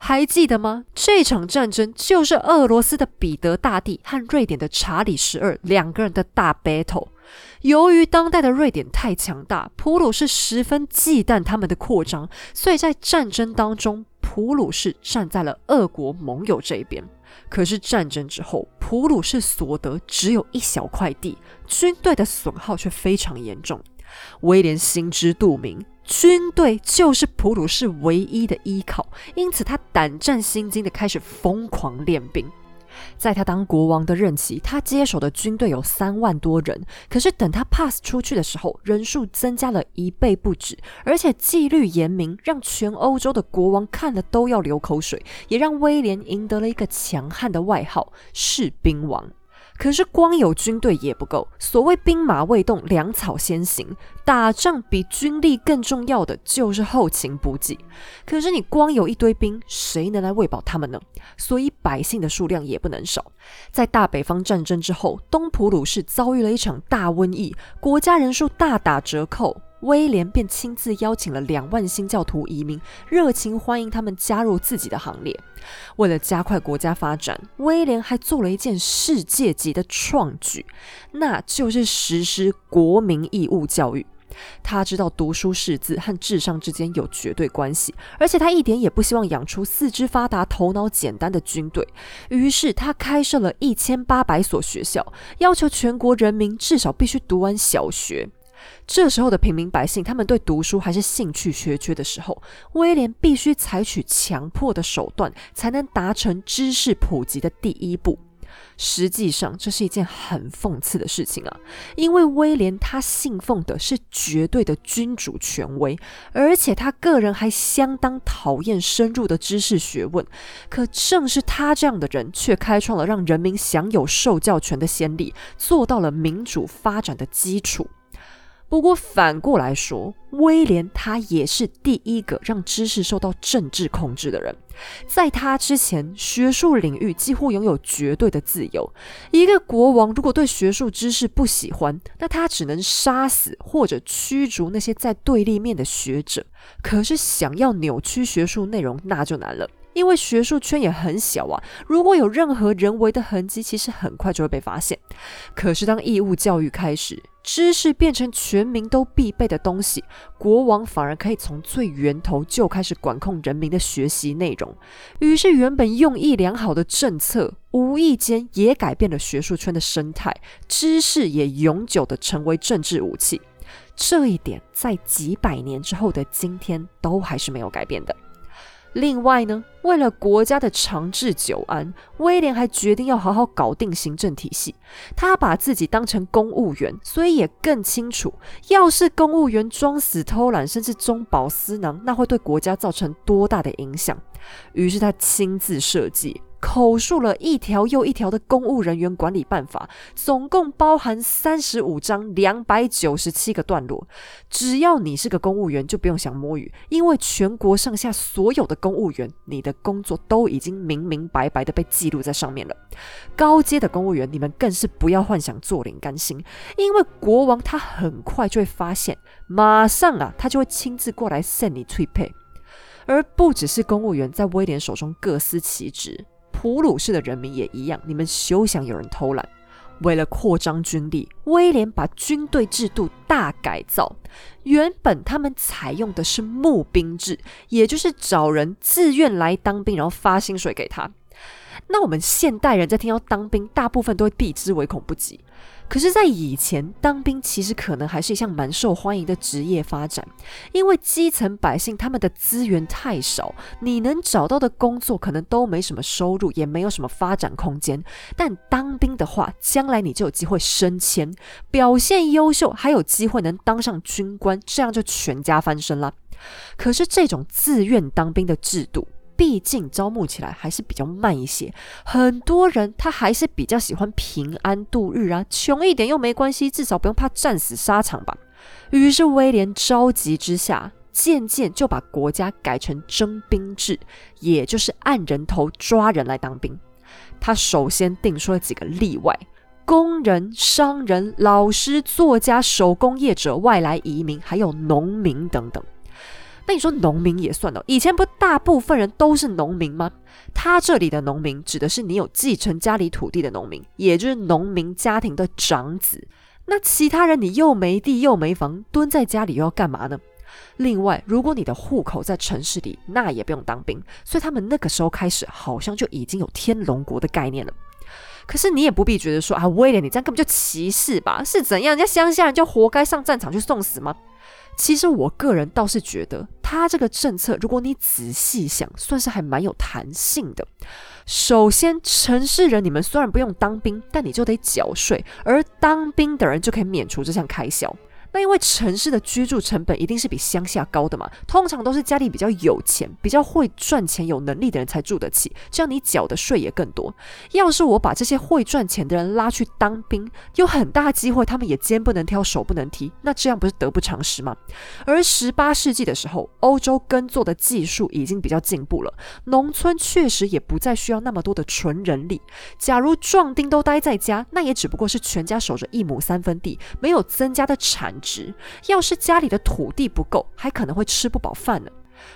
还记得吗？这场战争就是俄罗斯的彼得大帝和瑞典的查理十二两个人的大 battle。由于当代的瑞典太强大，普鲁士十分忌惮他们的扩张，所以在战争当中，普鲁士站在了俄国盟友这一边。可是战争之后，普鲁士所得只有一小块地，军队的损耗却非常严重。威廉心知肚明，军队就是普鲁士唯一的依靠，因此他胆战心惊的开始疯狂练兵。在他当国王的任期，他接手的军队有三万多人。可是等他 pass 出去的时候，人数增加了一倍不止，而且纪律严明，让全欧洲的国王看了都要流口水，也让威廉赢得了一个强悍的外号——士兵王。可是光有军队也不够，所谓兵马未动，粮草先行。打仗比军力更重要的就是后勤补给。可是你光有一堆兵，谁能来喂饱他们呢？所以百姓的数量也不能少。在大北方战争之后，东普鲁士遭遇了一场大瘟疫，国家人数大打折扣。威廉便亲自邀请了两万新教徒移民，热情欢迎他们加入自己的行列。为了加快国家发展，威廉还做了一件世界级的创举，那就是实施国民义务教育。他知道读书识字和智商之间有绝对关系，而且他一点也不希望养出四肢发达、头脑简单的军队。于是他开设了一千八百所学校，要求全国人民至少必须读完小学。这时候的平民百姓，他们对读书还是兴趣缺缺的时候，威廉必须采取强迫的手段，才能达成知识普及的第一步。实际上，这是一件很讽刺的事情啊！因为威廉他信奉的是绝对的君主权威，而且他个人还相当讨厌深入的知识学问。可正是他这样的人，却开创了让人民享有受教权的先例，做到了民主发展的基础。不过反过来说，威廉他也是第一个让知识受到政治控制的人。在他之前，学术领域几乎拥有绝对的自由。一个国王如果对学术知识不喜欢，那他只能杀死或者驱逐那些在对立面的学者。可是想要扭曲学术内容，那就难了。因为学术圈也很小啊，如果有任何人为的痕迹，其实很快就会被发现。可是当义务教育开始，知识变成全民都必备的东西，国王反而可以从最源头就开始管控人民的学习内容。于是，原本用意良好的政策，无意间也改变了学术圈的生态，知识也永久的成为政治武器。这一点，在几百年之后的今天，都还是没有改变的。另外呢，为了国家的长治久安，威廉还决定要好好搞定行政体系。他把自己当成公务员，所以也更清楚，要是公务员装死偷懒，甚至中饱私囊，那会对国家造成多大的影响。于是他亲自设计。口述了一条又一条的公务人员管理办法，总共包含三十五章两百九十七个段落。只要你是个公务员，就不用想摸鱼，因为全国上下所有的公务员，你的工作都已经明明白白的被记录在上面了。高阶的公务员，你们更是不要幻想坐领甘心，因为国王他很快就会发现，马上啊，他就会亲自过来送你退配。而不只是公务员在威廉手中各司其职。普鲁士的人民也一样，你们休想有人偷懒。为了扩张军力，威廉把军队制度大改造。原本他们采用的是募兵制，也就是找人自愿来当兵，然后发薪水给他。那我们现代人在听到当兵，大部分都会避之唯恐不及。可是，在以前，当兵其实可能还是一项蛮受欢迎的职业发展，因为基层百姓他们的资源太少，你能找到的工作可能都没什么收入，也没有什么发展空间。但当兵的话，将来你就有机会升迁，表现优秀，还有机会能当上军官，这样就全家翻身了。可是，这种自愿当兵的制度。毕竟招募起来还是比较慢一些，很多人他还是比较喜欢平安度日啊，穷一点又没关系，至少不用怕战死沙场吧。于是威廉着急之下，渐渐就把国家改成征兵制，也就是按人头抓人来当兵。他首先定出了几个例外：工人、商人、老师、作家、手工业者、外来移民，还有农民等等。那你说农民也算哦？以前不大部分人都是农民吗？他这里的农民指的是你有继承家里土地的农民，也就是农民家庭的长子。那其他人你又没地又没房，蹲在家里又要干嘛呢？另外，如果你的户口在城市里，那也不用当兵。所以他们那个时候开始，好像就已经有天龙国的概念了。可是你也不必觉得说啊，威廉，你这样根本就歧视吧？是怎样？人家乡下人就活该上战场去送死吗？其实我个人倒是觉得，他这个政策，如果你仔细想，算是还蛮有弹性的。首先，城市人你们虽然不用当兵，但你就得缴税，而当兵的人就可以免除这项开销。那因为城市的居住成本一定是比乡下高的嘛，通常都是家里比较有钱、比较会赚钱、有能力的人才住得起，这样你缴的税也更多。要是我把这些会赚钱的人拉去当兵，有很大机会他们也肩不能挑、手不能提，那这样不是得不偿失吗？而十八世纪的时候，欧洲耕作的技术已经比较进步了，农村确实也不再需要那么多的纯人力。假如壮丁都待在家，那也只不过是全家守着一亩三分地，没有增加的产。值要是家里的土地不够，还可能会吃不饱饭呢。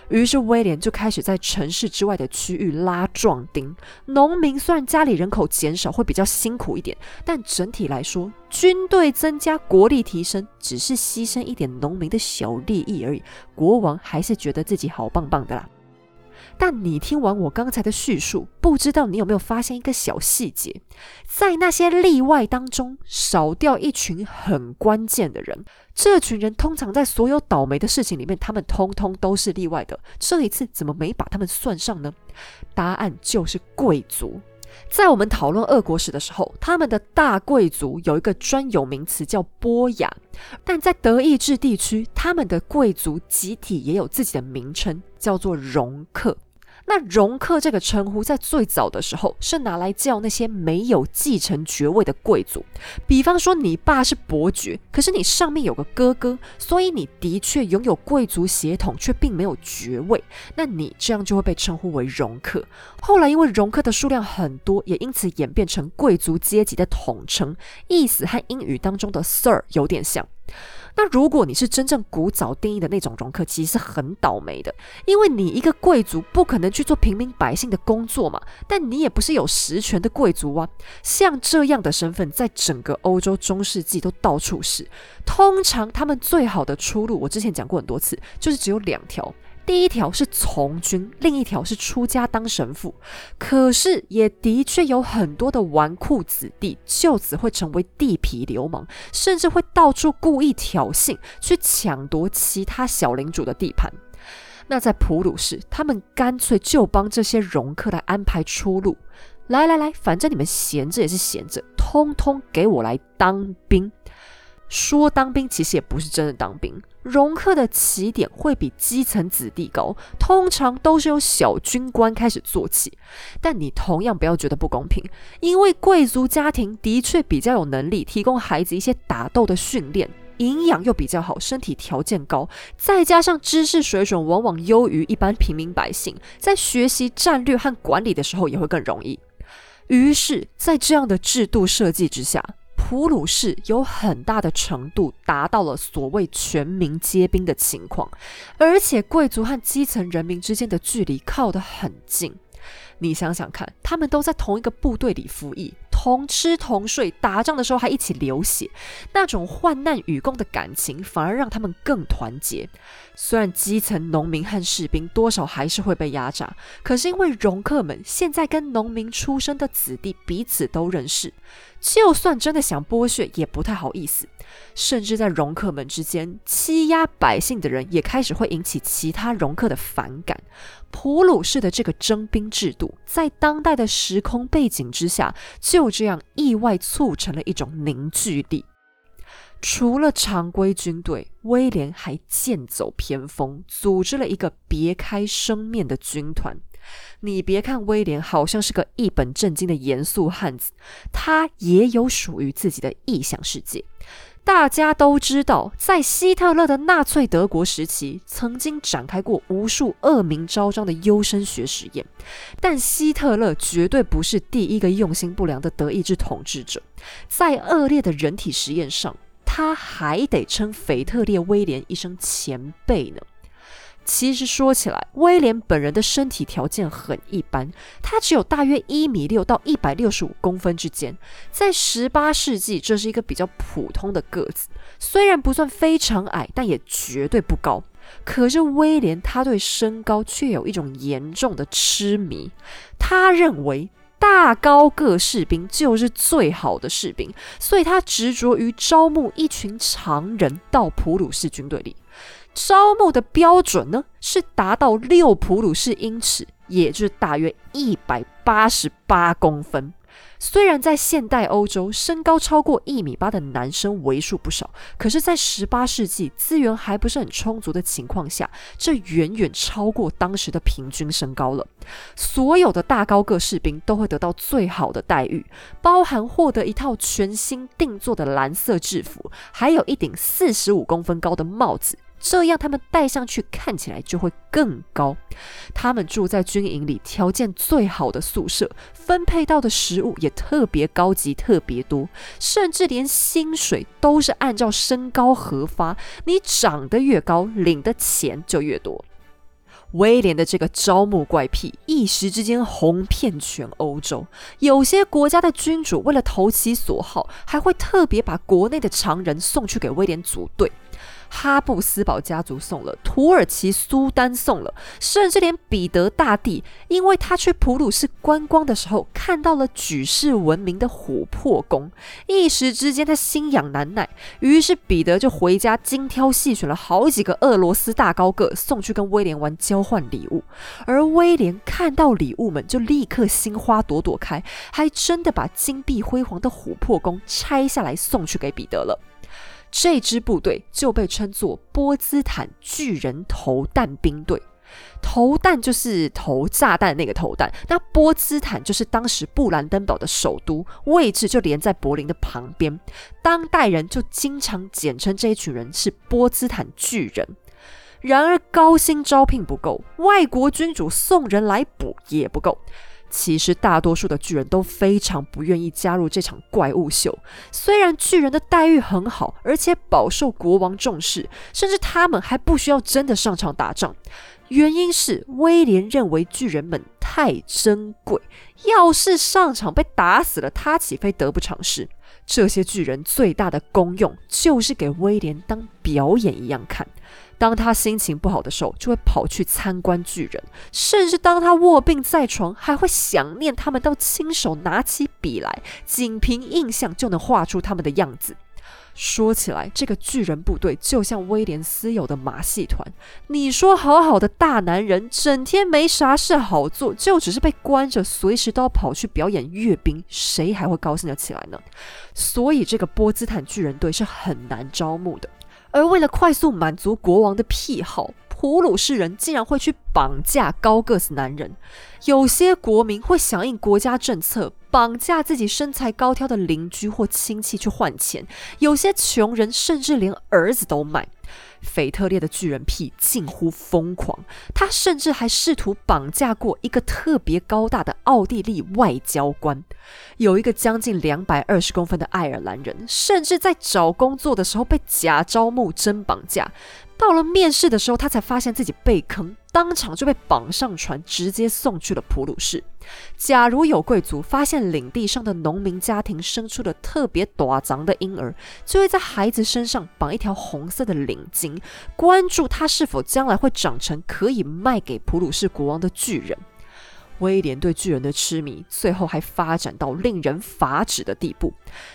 于是威廉就开始在城市之外的区域拉壮丁。农民虽然家里人口减少，会比较辛苦一点，但整体来说，军队增加，国力提升，只是牺牲一点农民的小利益而已。国王还是觉得自己好棒棒的啦。但你听完我刚才的叙述，不知道你有没有发现一个小细节，在那些例外当中，少掉一群很关键的人。这群人通常在所有倒霉的事情里面，他们通通都是例外的。这一次怎么没把他们算上呢？答案就是贵族。在我们讨论俄国史的时候，他们的大贵族有一个专有名词叫波雅，但在德意志地区，他们的贵族集体也有自己的名称，叫做容克。那容克这个称呼在最早的时候是拿来叫那些没有继承爵位的贵族，比方说你爸是伯爵，可是你上面有个哥哥，所以你的确拥有贵族血统，却并没有爵位，那你这样就会被称呼为容克。后来因为容克的数量很多，也因此演变成贵族阶级的统称，意思和英语当中的 Sir 有点像。那如果你是真正古早定义的那种容克，其实是很倒霉的，因为你一个贵族不可能去做平民百姓的工作嘛，但你也不是有实权的贵族啊。像这样的身份，在整个欧洲中世纪都到处是。通常他们最好的出路，我之前讲过很多次，就是只有两条。第一条是从军，另一条是出家当神父。可是也的确有很多的纨绔子弟，就此会成为地痞流氓，甚至会到处故意挑衅，去抢夺其他小领主的地盘。那在普鲁士，他们干脆就帮这些容客来安排出路。来来来，反正你们闲着也是闲着，通通给我来当兵。说当兵其实也不是真的当兵，容克的起点会比基层子弟高，通常都是由小军官开始做起。但你同样不要觉得不公平，因为贵族家庭的确比较有能力提供孩子一些打斗的训练，营养又比较好，身体条件高，再加上知识水准往往优于一般平民百姓，在学习战略和管理的时候也会更容易。于是，在这样的制度设计之下。普鲁士有很大的程度达到了所谓全民皆兵的情况，而且贵族和基层人民之间的距离靠得很近。你想想看，他们都在同一个部队里服役，同吃同睡，打仗的时候还一起流血，那种患难与共的感情反而让他们更团结。虽然基层农民和士兵多少还是会被压榨，可是因为容克们现在跟农民出身的子弟彼此都认识，就算真的想剥削，也不太好意思。甚至在容克们之间欺压百姓的人，也开始会引起其他容克的反感。普鲁士的这个征兵制度，在当代的时空背景之下，就这样意外促成了一种凝聚力。除了常规军队，威廉还剑走偏锋，组织了一个别开生面的军团。你别看威廉好像是个一本正经的严肃汉子，他也有属于自己的异想世界。大家都知道，在希特勒的纳粹德国时期，曾经展开过无数恶名昭彰的优生学实验。但希特勒绝对不是第一个用心不良的德意志统治者，在恶劣的人体实验上。他还得称腓特烈威廉一声前辈呢。其实说起来，威廉本人的身体条件很一般，他只有大约一米六到一百六十五公分之间，在十八世纪这是一个比较普通的个子，虽然不算非常矮，但也绝对不高。可是威廉他对身高却有一种严重的痴迷，他认为。大高个士兵就是最好的士兵，所以他执着于招募一群常人到普鲁士军队里。招募的标准呢，是达到六普鲁士英尺，也就是大约一百八十八公分。虽然在现代欧洲，身高超过一米八的男生为数不少，可是，在十八世纪资源还不是很充足的情况下，这远远超过当时的平均身高了。所有的大高个士兵都会得到最好的待遇，包含获得一套全新定做的蓝色制服，还有一顶四十五公分高的帽子。这样，他们戴上去看起来就会更高。他们住在军营里条件最好的宿舍，分配到的食物也特别高级、特别多，甚至连薪水都是按照身高核发。你长得越高，领的钱就越多。威廉的这个招募怪癖一时之间红遍全欧洲，有些国家的君主为了投其所好，还会特别把国内的常人送去给威廉组队。哈布斯堡家族送了，土耳其苏丹送了，甚至连彼得大帝，因为他去普鲁士观光的时候看到了举世闻名的琥珀宫，一时之间他心痒难耐，于是彼得就回家精挑细选了好几个俄罗斯大高个送去跟威廉玩交换礼物，而威廉看到礼物们就立刻心花朵朵开，还真的把金碧辉煌的琥珀宫拆下来送去给彼得了。这支部队就被称作波茨坦巨人投弹兵队，投弹就是投炸弹那个投弹。那波茨坦就是当时布兰登堡的首都，位置就连在柏林的旁边。当代人就经常简称这一群人是波茨坦巨人。然而高薪招聘不够，外国君主送人来补也不够。其实大多数的巨人都非常不愿意加入这场怪物秀。虽然巨人的待遇很好，而且饱受国王重视，甚至他们还不需要真的上场打仗。原因是威廉认为巨人们太珍贵，要是上场被打死了，他岂非得不偿失？这些巨人最大的功用就是给威廉当表演一样看。当他心情不好的时候，就会跑去参观巨人；甚至当他卧病在床，还会想念他们，到亲手拿起笔来，仅凭印象就能画出他们的样子。说起来，这个巨人部队就像威廉私有的马戏团。你说，好好的大男人，整天没啥事好做，就只是被关着，随时都要跑去表演阅兵，谁还会高兴得起来呢？所以，这个波茨坦巨人队是很难招募的。而为了快速满足国王的癖好，普鲁士人竟然会去绑架高个子男人。有些国民会响应国家政策，绑架自己身材高挑的邻居或亲戚去换钱。有些穷人甚至连儿子都卖。腓特烈的巨人癖近乎疯狂，他甚至还试图绑架过一个特别高大的奥地利外交官。有一个将近两百二十公分的爱尔兰人，甚至在找工作的时候被假招募真绑架。到了面试的时候，他才发现自己被坑，当场就被绑上船，直接送去了普鲁士。假如有贵族发现领地上的农民家庭生出了特别短脏的婴儿，就会在孩子身上绑一条红色的领巾，关注他是否将来会长成可以卖给普鲁士国王的巨人。威廉对巨人的痴迷，最后还发展到令人发指的地步。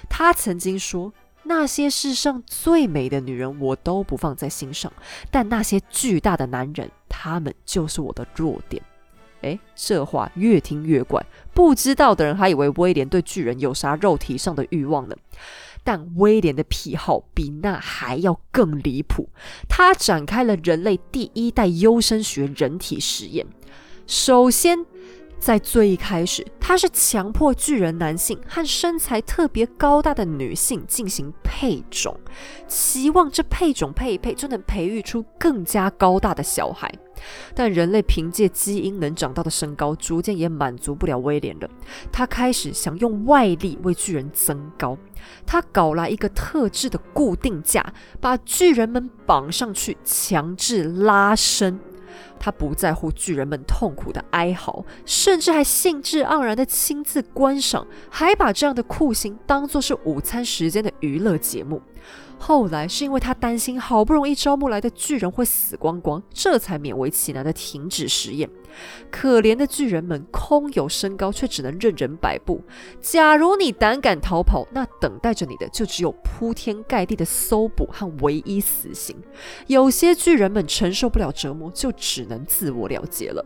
他曾经说。那些世上最美的女人，我都不放在心上，但那些巨大的男人，他们就是我的弱点。诶，这话越听越怪，不知道的人还以为威廉对巨人有啥肉体上的欲望呢。但威廉的癖好比那还要更离谱，他展开了人类第一代优生学人体实验。首先。在最一开始，他是强迫巨人男性和身材特别高大的女性进行配种，期望这配种配一配就能培育出更加高大的小孩。但人类凭借基因能长到的身高，逐渐也满足不了威廉了。他开始想用外力为巨人增高。他搞来一个特制的固定架，把巨人们绑上去，强制拉伸。他不在乎巨人们痛苦的哀嚎，甚至还兴致盎然的亲自观赏，还把这样的酷刑当作是午餐时间的娱乐节目。后来是因为他担心好不容易招募来的巨人会死光光，这才勉为其难的停止实验。可怜的巨人们空有身高，却只能任人摆布。假如你胆敢逃跑，那等待着你的就只有铺天盖地的搜捕和唯一死刑。有些巨人们承受不了折磨，就只能自我了结了。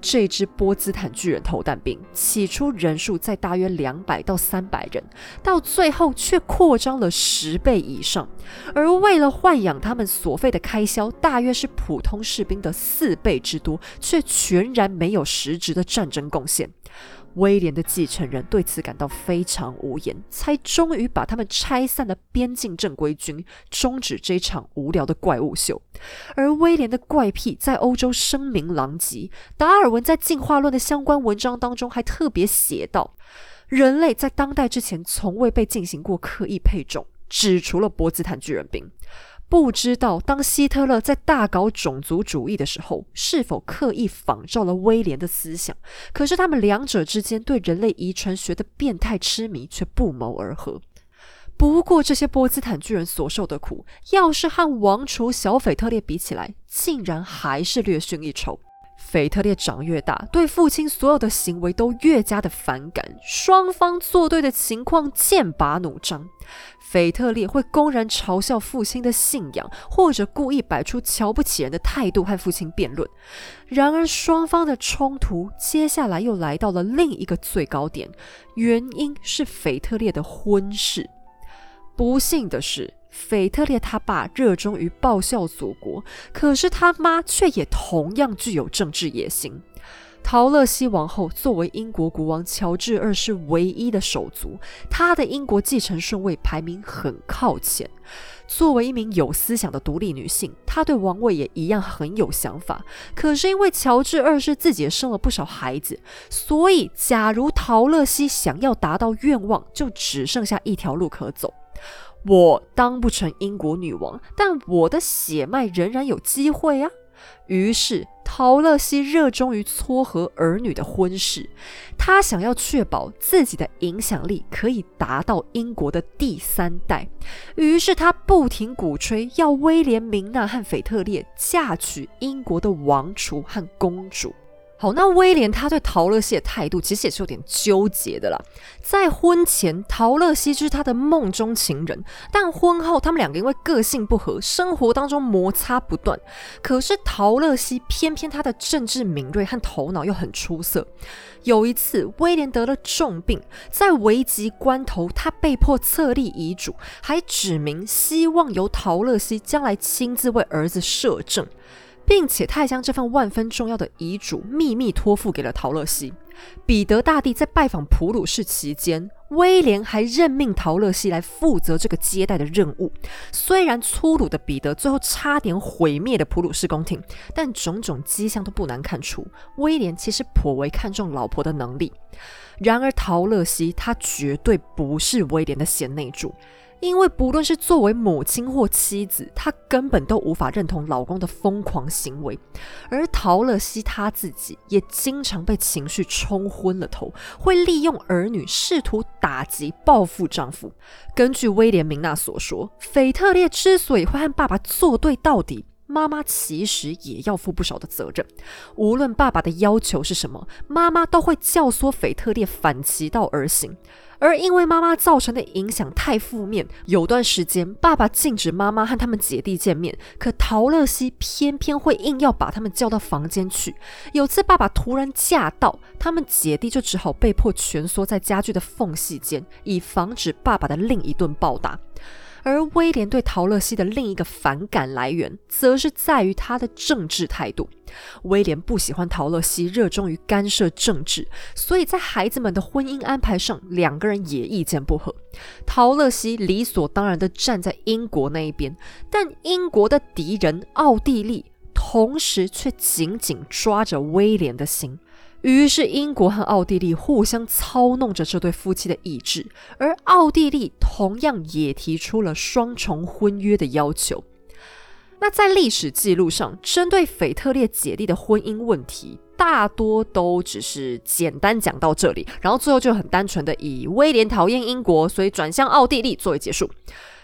这支波兹坦巨人投弹兵起初人数在大约两百到三百人，到最后却扩张了十倍以上，而为了豢养他们所费的开销大约是普通士兵的四倍之多，却全然没有实质的战争贡献。威廉的继承人对此感到非常无言，才终于把他们拆散了边境正规军，终止这场无聊的怪物秀。而威廉的怪癖在欧洲声名狼藉，达尔文在进化论的相关文章当中还特别写道：人类在当代之前从未被进行过刻意配种，只除了波茨坦巨人兵。不知道当希特勒在大搞种族主义的时候，是否刻意仿照了威廉的思想？可是他们两者之间对人类遗传学的变态痴迷却不谋而合。不过这些波茨坦巨人所受的苦，要是和王储小斐特烈比起来，竟然还是略逊一筹。腓特烈长越大，对父亲所有的行为都越加的反感，双方作对的情况剑拔弩张。腓特烈会公然嘲笑父亲的信仰，或者故意摆出瞧不起人的态度和父亲辩论。然而，双方的冲突接下来又来到了另一个最高点，原因是腓特烈的婚事。不幸的是。腓特烈他爸热衷于报效祖国，可是他妈却也同样具有政治野心。陶乐西王后作为英国国王乔治二世唯一的手足，她的英国继承顺位排名很靠前。作为一名有思想的独立女性，她对王位也一样很有想法。可是因为乔治二世自己也生了不少孩子，所以假如陶乐西想要达到愿望，就只剩下一条路可走。我当不成英国女王，但我的血脉仍然有机会啊！于是，陶乐西热衷于撮合儿女的婚事，他想要确保自己的影响力可以达到英国的第三代。于是，他不停鼓吹要威廉明娜和腓特烈嫁娶英国的王储和公主。好，那威廉他对陶乐西的态度其实也是有点纠结的啦。在婚前，陶乐西就是他的梦中情人，但婚后他们两个因为个性不合，生活当中摩擦不断。可是陶乐西偏偏他的政治敏锐和头脑又很出色。有一次，威廉得了重病，在危急关头，他被迫册立遗嘱，还指明希望由陶乐西将来亲自为儿子摄政。并且他还将这份万分重要的遗嘱秘密托付给了陶乐西。彼得大帝在拜访普鲁士期间，威廉还任命陶乐西来负责这个接待的任务。虽然粗鲁的彼得最后差点毁灭了普鲁士宫廷，但种种迹象都不难看出，威廉其实颇为看重老婆的能力。然而陶乐西他绝对不是威廉的贤内助。因为不论是作为母亲或妻子，她根本都无法认同老公的疯狂行为。而陶乐西她自己也经常被情绪冲昏了头，会利用儿女试图打击报复丈夫。根据威廉明娜所说，腓特烈之所以会和爸爸作对到底。妈妈其实也要负不少的责任。无论爸爸的要求是什么，妈妈都会教唆腓特烈反其道而行。而因为妈妈造成的影响太负面，有段时间爸爸禁止妈妈和他们姐弟见面，可陶乐西偏偏会硬要把他们叫到房间去。有次爸爸突然驾到，他们姐弟就只好被迫蜷缩在家具的缝隙间，以防止爸爸的另一顿暴打。而威廉对陶乐西的另一个反感来源，则是在于他的政治态度。威廉不喜欢陶乐西热衷于干涉政治，所以在孩子们的婚姻安排上，两个人也意见不合。陶乐西理所当然地站在英国那一边，但英国的敌人奥地利，同时却紧紧抓着威廉的心。于是，英国和奥地利互相操弄着这对夫妻的意志，而奥地利同样也提出了双重婚约的要求。那在历史记录上，针对腓特烈姐弟的婚姻问题，大多都只是简单讲到这里，然后最后就很单纯的以威廉讨厌英国，所以转向奥地利作为结束。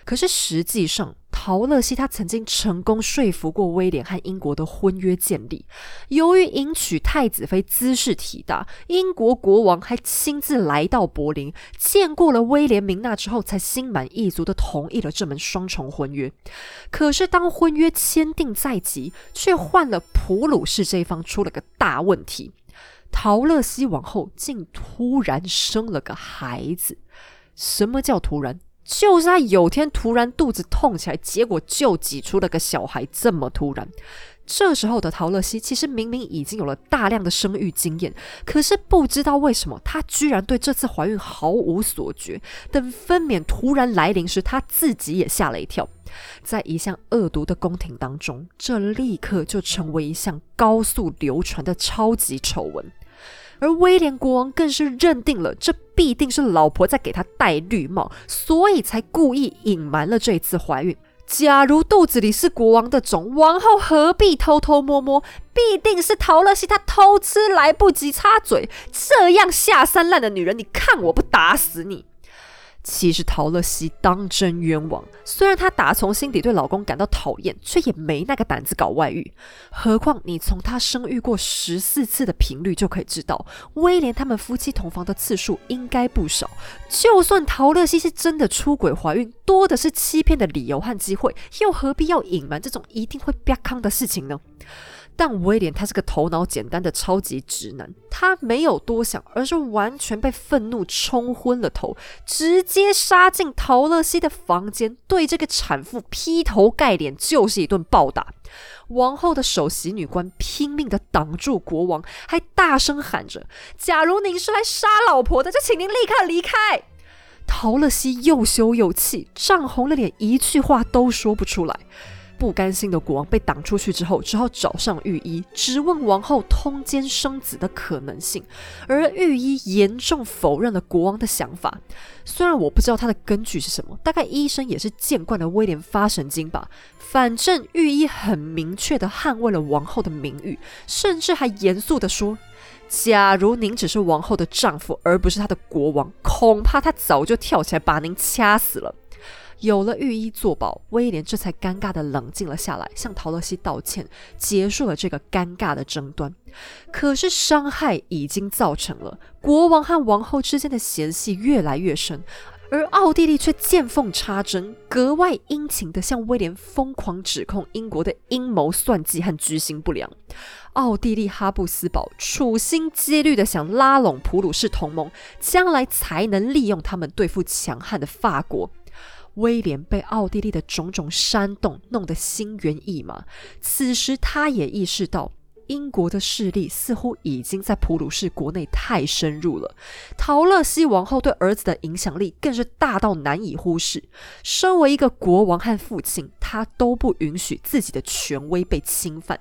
可是实际上，陶乐西他曾经成功说服过威廉和英国的婚约建立。由于迎娶太子妃姿势体大，英国国王还亲自来到柏林见过了威廉明娜之后，才心满意足的同意了这门双重婚约。可是当婚约签订在即，却换了普鲁士这一方出了个大问题：陶乐西王后竟突然生了个孩子。什么叫突然？就是他有天突然肚子痛起来，结果就挤出了个小孩，这么突然。这时候的陶乐西其实明明已经有了大量的生育经验，可是不知道为什么，她居然对这次怀孕毫无所觉。等分娩突然来临时，她自己也吓了一跳。在一项恶毒的宫廷当中，这立刻就成为一项高速流传的超级丑闻。而威廉国王更是认定了这必定是老婆在给他戴绿帽，所以才故意隐瞒了这次怀孕。假如肚子里是国王的种，王后何必偷偷摸摸？必定是陶乐西她偷吃来不及插嘴。这样下三滥的女人，你看我不打死你！其实陶乐西当真冤枉，虽然她打从心底对老公感到讨厌，却也没那个胆子搞外遇。何况你从她生育过十四次的频率就可以知道，威廉他们夫妻同房的次数应该不少。就算陶乐西是真的出轨怀孕，多的是欺骗的理由和机会，又何必要隐瞒这种一定会啪康的事情呢？但威廉他是个头脑简单的超级直男，他没有多想，而是完全被愤怒冲昏了头，直接杀进陶乐西的房间，对这个产妇劈头盖脸就是一顿暴打。王后的首席女官拼命的挡住国王，还大声喊着：“假如您是来杀老婆的，就请您立刻离开。”陶乐西又羞又气，涨红了脸，一句话都说不出来。不甘心的国王被挡出去之后，只好找上御医，质问王后通奸生子的可能性。而御医严重否认了国王的想法。虽然我不知道他的根据是什么，大概医生也是见惯了威廉发神经吧。反正御医很明确的捍卫了王后的名誉，甚至还严肃的说：“假如您只是王后的丈夫，而不是她的国王，恐怕他早就跳起来把您掐死了。”有了御医作保，威廉这才尴尬的冷静了下来，向陶乐西道歉，结束了这个尴尬的争端。可是伤害已经造成了，国王和王后之间的嫌隙越来越深，而奥地利却见缝插针，格外殷勤的向威廉疯狂指控英国的阴谋算计和居心不良。奥地利哈布斯堡处心积虑的想拉拢普鲁士同盟，将来才能利用他们对付强悍的法国。威廉被奥地利的种种煽动，弄得心猿意马。此时，他也意识到，英国的势力似乎已经在普鲁士国内太深入了。陶乐西王后对儿子的影响力更是大到难以忽视。身为一个国王和父亲，他都不允许自己的权威被侵犯。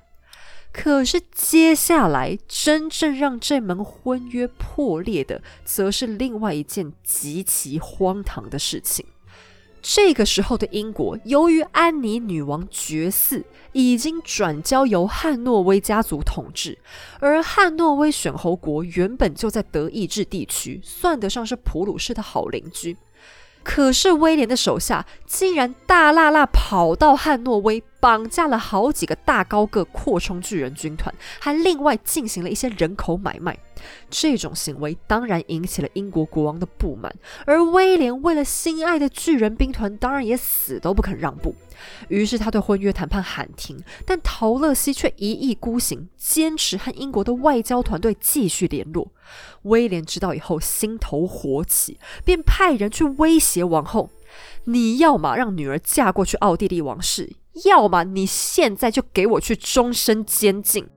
可是，接下来真正让这门婚约破裂的，则是另外一件极其荒唐的事情。这个时候的英国，由于安妮女王爵嗣，已经转交由汉诺威家族统治，而汉诺威选侯国原本就在德意志地区，算得上是普鲁士的好邻居。可是威廉的手下竟然大辣辣跑到汉诺威，绑架了好几个大高个扩充巨人军团，还另外进行了一些人口买卖。这种行为当然引起了英国国王的不满，而威廉为了心爱的巨人兵团，当然也死都不肯让步。于是他对婚约谈判喊停，但陶乐西却一意孤行，坚持和英国的外交团队继续联络。威廉知道以后，心头火起，便派人去威胁王后：“你要么让女儿嫁过去奥地利王室，要么你现在就给我去终身监禁。”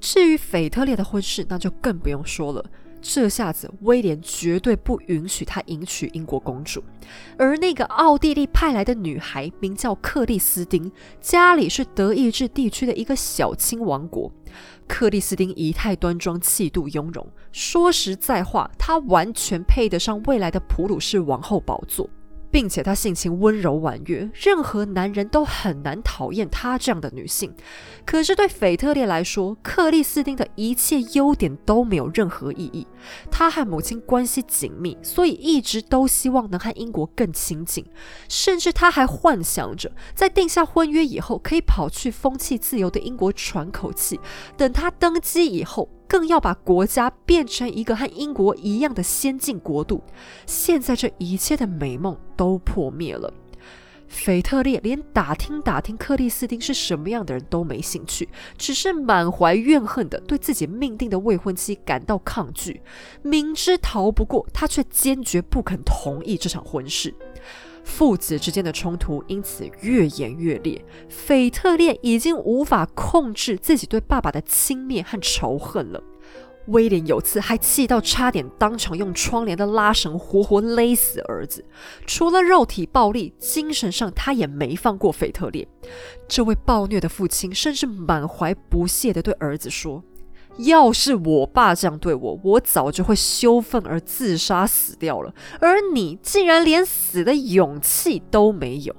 至于腓特烈的婚事，那就更不用说了。这下子，威廉绝对不允许他迎娶英国公主。而那个奥地利派来的女孩名叫克里斯汀，家里是德意志地区的一个小亲王国。克里斯汀仪态端庄，气度雍容。说实在话，她完全配得上未来的普鲁士王后宝座。并且她性情温柔婉约，任何男人都很难讨厌她这样的女性。可是对腓特烈来说，克里斯汀的一切优点都没有任何意义。他和母亲关系紧密，所以一直都希望能和英国更亲近。甚至他还幻想着，在定下婚约以后，可以跑去风气自由的英国喘口气。等他登基以后。更要把国家变成一个和英国一样的先进国度。现在这一切的美梦都破灭了。腓特烈连打听打听克里斯汀是什么样的人都没兴趣，只是满怀怨恨的对自己命定的未婚妻感到抗拒。明知逃不过，他却坚决不肯同意这场婚事。父子之间的冲突因此越演越烈，腓特烈已经无法控制自己对爸爸的轻蔑和仇恨了。威廉有次还气到差点当场用窗帘的拉绳活活勒死儿子。除了肉体暴力，精神上他也没放过腓特烈。这位暴虐的父亲甚至满怀不屑地对儿子说。要是我爸这样对我，我早就会羞愤而自杀死掉了。而你竟然连死的勇气都没有。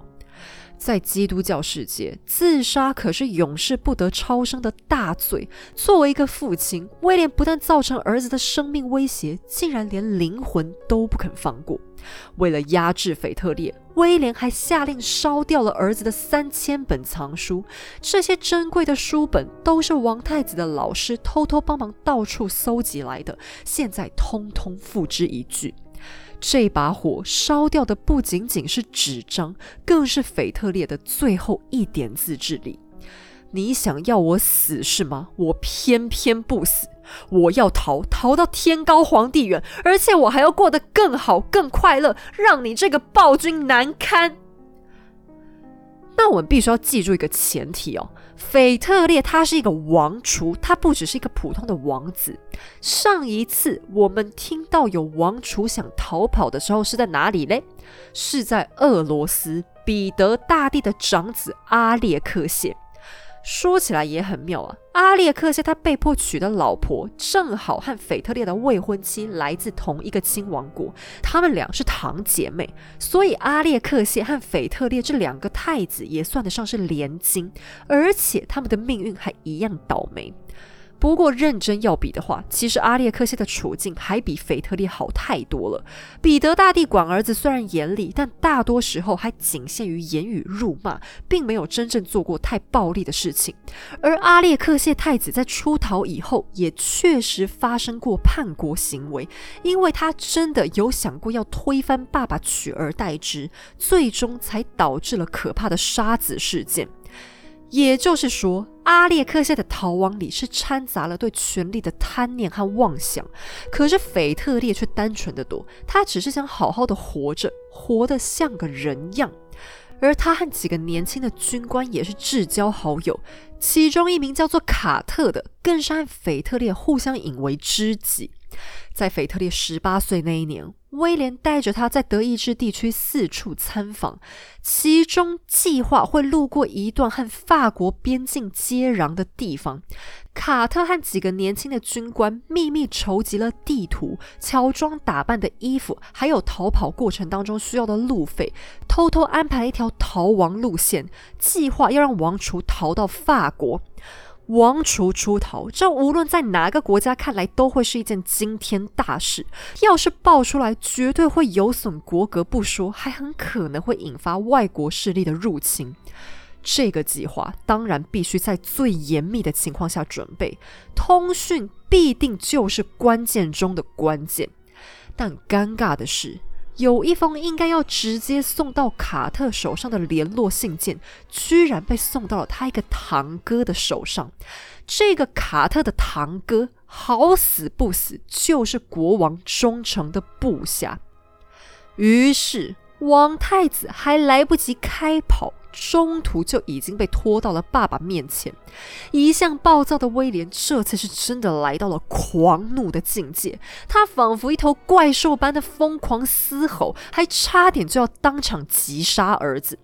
在基督教世界，自杀可是永世不得超生的大罪。作为一个父亲，威廉不但造成儿子的生命威胁，竟然连灵魂都不肯放过。为了压制腓特烈，威廉还下令烧掉了儿子的三千本藏书。这些珍贵的书本都是王太子的老师偷偷帮忙到处搜集来的，现在通通付之一炬。这把火烧掉的不仅仅是纸张，更是腓特烈的最后一点自制力。你想要我死是吗？我偏偏不死。我要逃，逃到天高皇帝远，而且我还要过得更好、更快乐，让你这个暴君难堪。那我们必须要记住一个前提哦，腓特烈他是一个王储，他不只是一个普通的王子。上一次我们听到有王储想逃跑的时候是在哪里嘞？是在俄罗斯，彼得大帝的长子阿列克谢。说起来也很妙啊，阿列克谢他被迫娶的老婆正好和腓特烈的未婚妻来自同一个亲王国，他们俩是堂姐妹，所以阿列克谢和腓特烈这两个太子也算得上是连襟，而且他们的命运还一样倒霉。不过认真要比的话，其实阿列克谢的处境还比腓特烈好太多了。彼得大帝管儿子虽然严厉，但大多时候还仅限于言语辱骂，并没有真正做过太暴力的事情。而阿列克谢太子在出逃以后，也确实发生过叛国行为，因为他真的有想过要推翻爸爸，取而代之，最终才导致了可怕的杀子事件。也就是说，阿列克谢的逃亡里是掺杂了对权力的贪念和妄想。可是腓特烈却单纯的多，他只是想好好的活着，活得像个人样。而他和几个年轻的军官也是至交好友，其中一名叫做卡特的，更是和腓特烈互相引为知己。在腓特烈十八岁那一年，威廉带着他在德意志地区四处参访，其中计划会路过一段和法国边境接壤的地方。卡特和几个年轻的军官秘密筹集了地图、乔装打扮的衣服，还有逃跑过程当中需要的路费，偷偷安排一条逃亡路线，计划要让王储逃到法国。王储出逃，这无论在哪个国家看来都会是一件惊天大事。要是爆出来，绝对会有损国格不说，还很可能会引发外国势力的入侵。这个计划当然必须在最严密的情况下准备，通讯必定就是关键中的关键。但尴尬的是。有一封应该要直接送到卡特手上的联络信件，居然被送到了他一个堂哥的手上。这个卡特的堂哥好死不死就是国王忠诚的部下。于是王太子还来不及开跑。中途就已经被拖到了爸爸面前。一向暴躁的威廉，这次是真的来到了狂怒的境界。他仿佛一头怪兽般的疯狂嘶吼，还差点就要当场击杀儿子。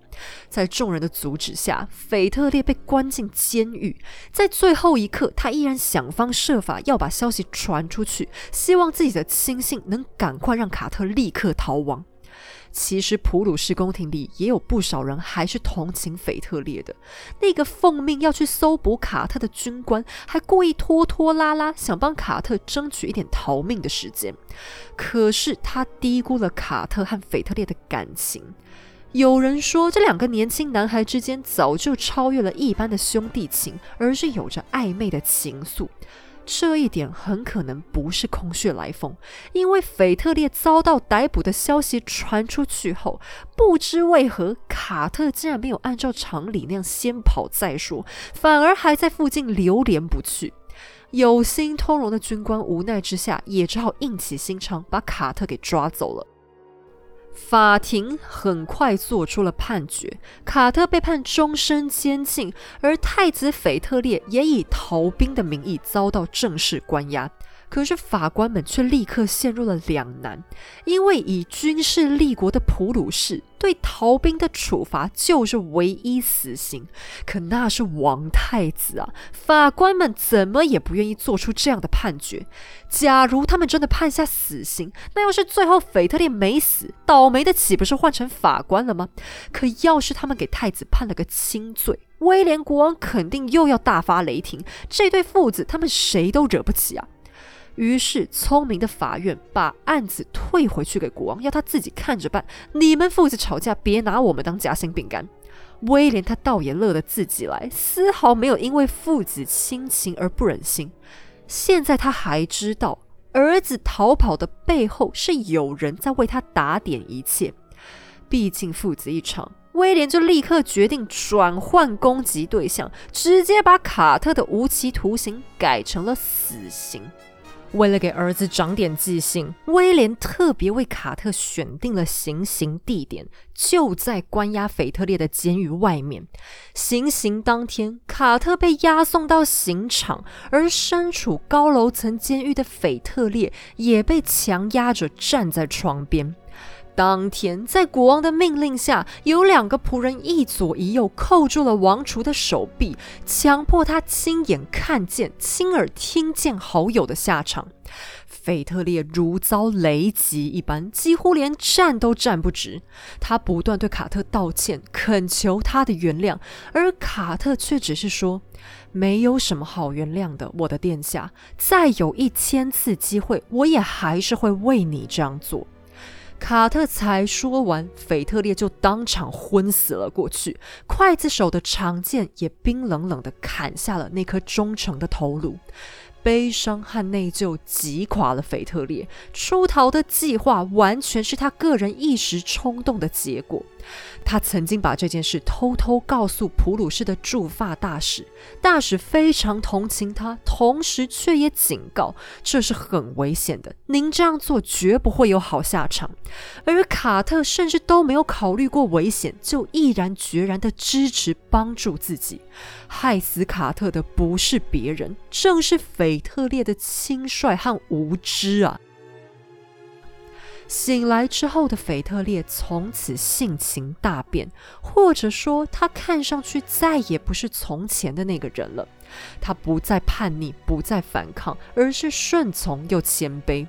在众人的阻止下，腓特烈被关进监狱。在最后一刻，他依然想方设法要把消息传出去，希望自己的亲信能赶快让卡特立刻逃亡。其实普鲁士宫廷里也有不少人还是同情腓特烈的。那个奉命要去搜捕卡特的军官，还故意拖拖拉拉，想帮卡特争取一点逃命的时间。可是他低估了卡特和腓特烈的感情。有人说，这两个年轻男孩之间早就超越了一般的兄弟情，而是有着暧昧的情愫。这一点很可能不是空穴来风，因为腓特烈遭到逮捕的消息传出去后，不知为何卡特竟然没有按照常理那样先跑再说，反而还在附近流连不去。有心通融的军官无奈之下，也只好硬起心肠把卡特给抓走了。法庭很快做出了判决，卡特被判终身监禁，而太子斐特烈也以逃兵的名义遭到正式关押。可是法官们却立刻陷入了两难，因为以军事立国的普鲁士对逃兵的处罚就是唯一死刑。可那是王太子啊，法官们怎么也不愿意做出这样的判决。假如他们真的判下死刑，那要是最后腓特烈没死，倒霉的岂不是换成法官了吗？可要是他们给太子判了个轻罪，威廉国王肯定又要大发雷霆。这对父子，他们谁都惹不起啊。于是，聪明的法院把案子退回去给国王，要他自己看着办。你们父子吵架，别拿我们当夹心饼干。威廉他倒也乐得自己来，丝毫没有因为父子亲情而不忍心。现在他还知道，儿子逃跑的背后是有人在为他打点一切。毕竟父子一场，威廉就立刻决定转换攻击对象，直接把卡特的无期徒刑改成了死刑。为了给儿子长点记性，威廉特别为卡特选定了行刑地点，就在关押腓特烈的监狱外面。行刑当天，卡特被押送到刑场，而身处高楼层监狱的腓特烈也被强压着站在窗边。当天，在国王的命令下，有两个仆人一左一右扣住了王储的手臂，强迫他亲眼看见、亲耳听见好友的下场。腓特烈如遭雷击一般，几乎连站都站不直。他不断对卡特道歉，恳求他的原谅，而卡特却只是说：“没有什么好原谅的，我的殿下。再有一千次机会，我也还是会为你这样做。”卡特才说完，腓特烈就当场昏死了过去。刽子手的长剑也冰冷冷地砍下了那颗忠诚的头颅。悲伤和内疚击垮了腓特烈，出逃的计划完全是他个人一时冲动的结果。他曾经把这件事偷偷告诉普鲁士的驻法大使，大使非常同情他，同时却也警告这是很危险的，您这样做绝不会有好下场。而卡特甚至都没有考虑过危险，就毅然决然地支持帮助自己。害死卡特的不是别人，正是腓。特烈的轻率和无知啊！醒来之后的腓特烈从此性情大变，或者说他看上去再也不是从前的那个人了。他不再叛逆，不再反抗，而是顺从又谦卑。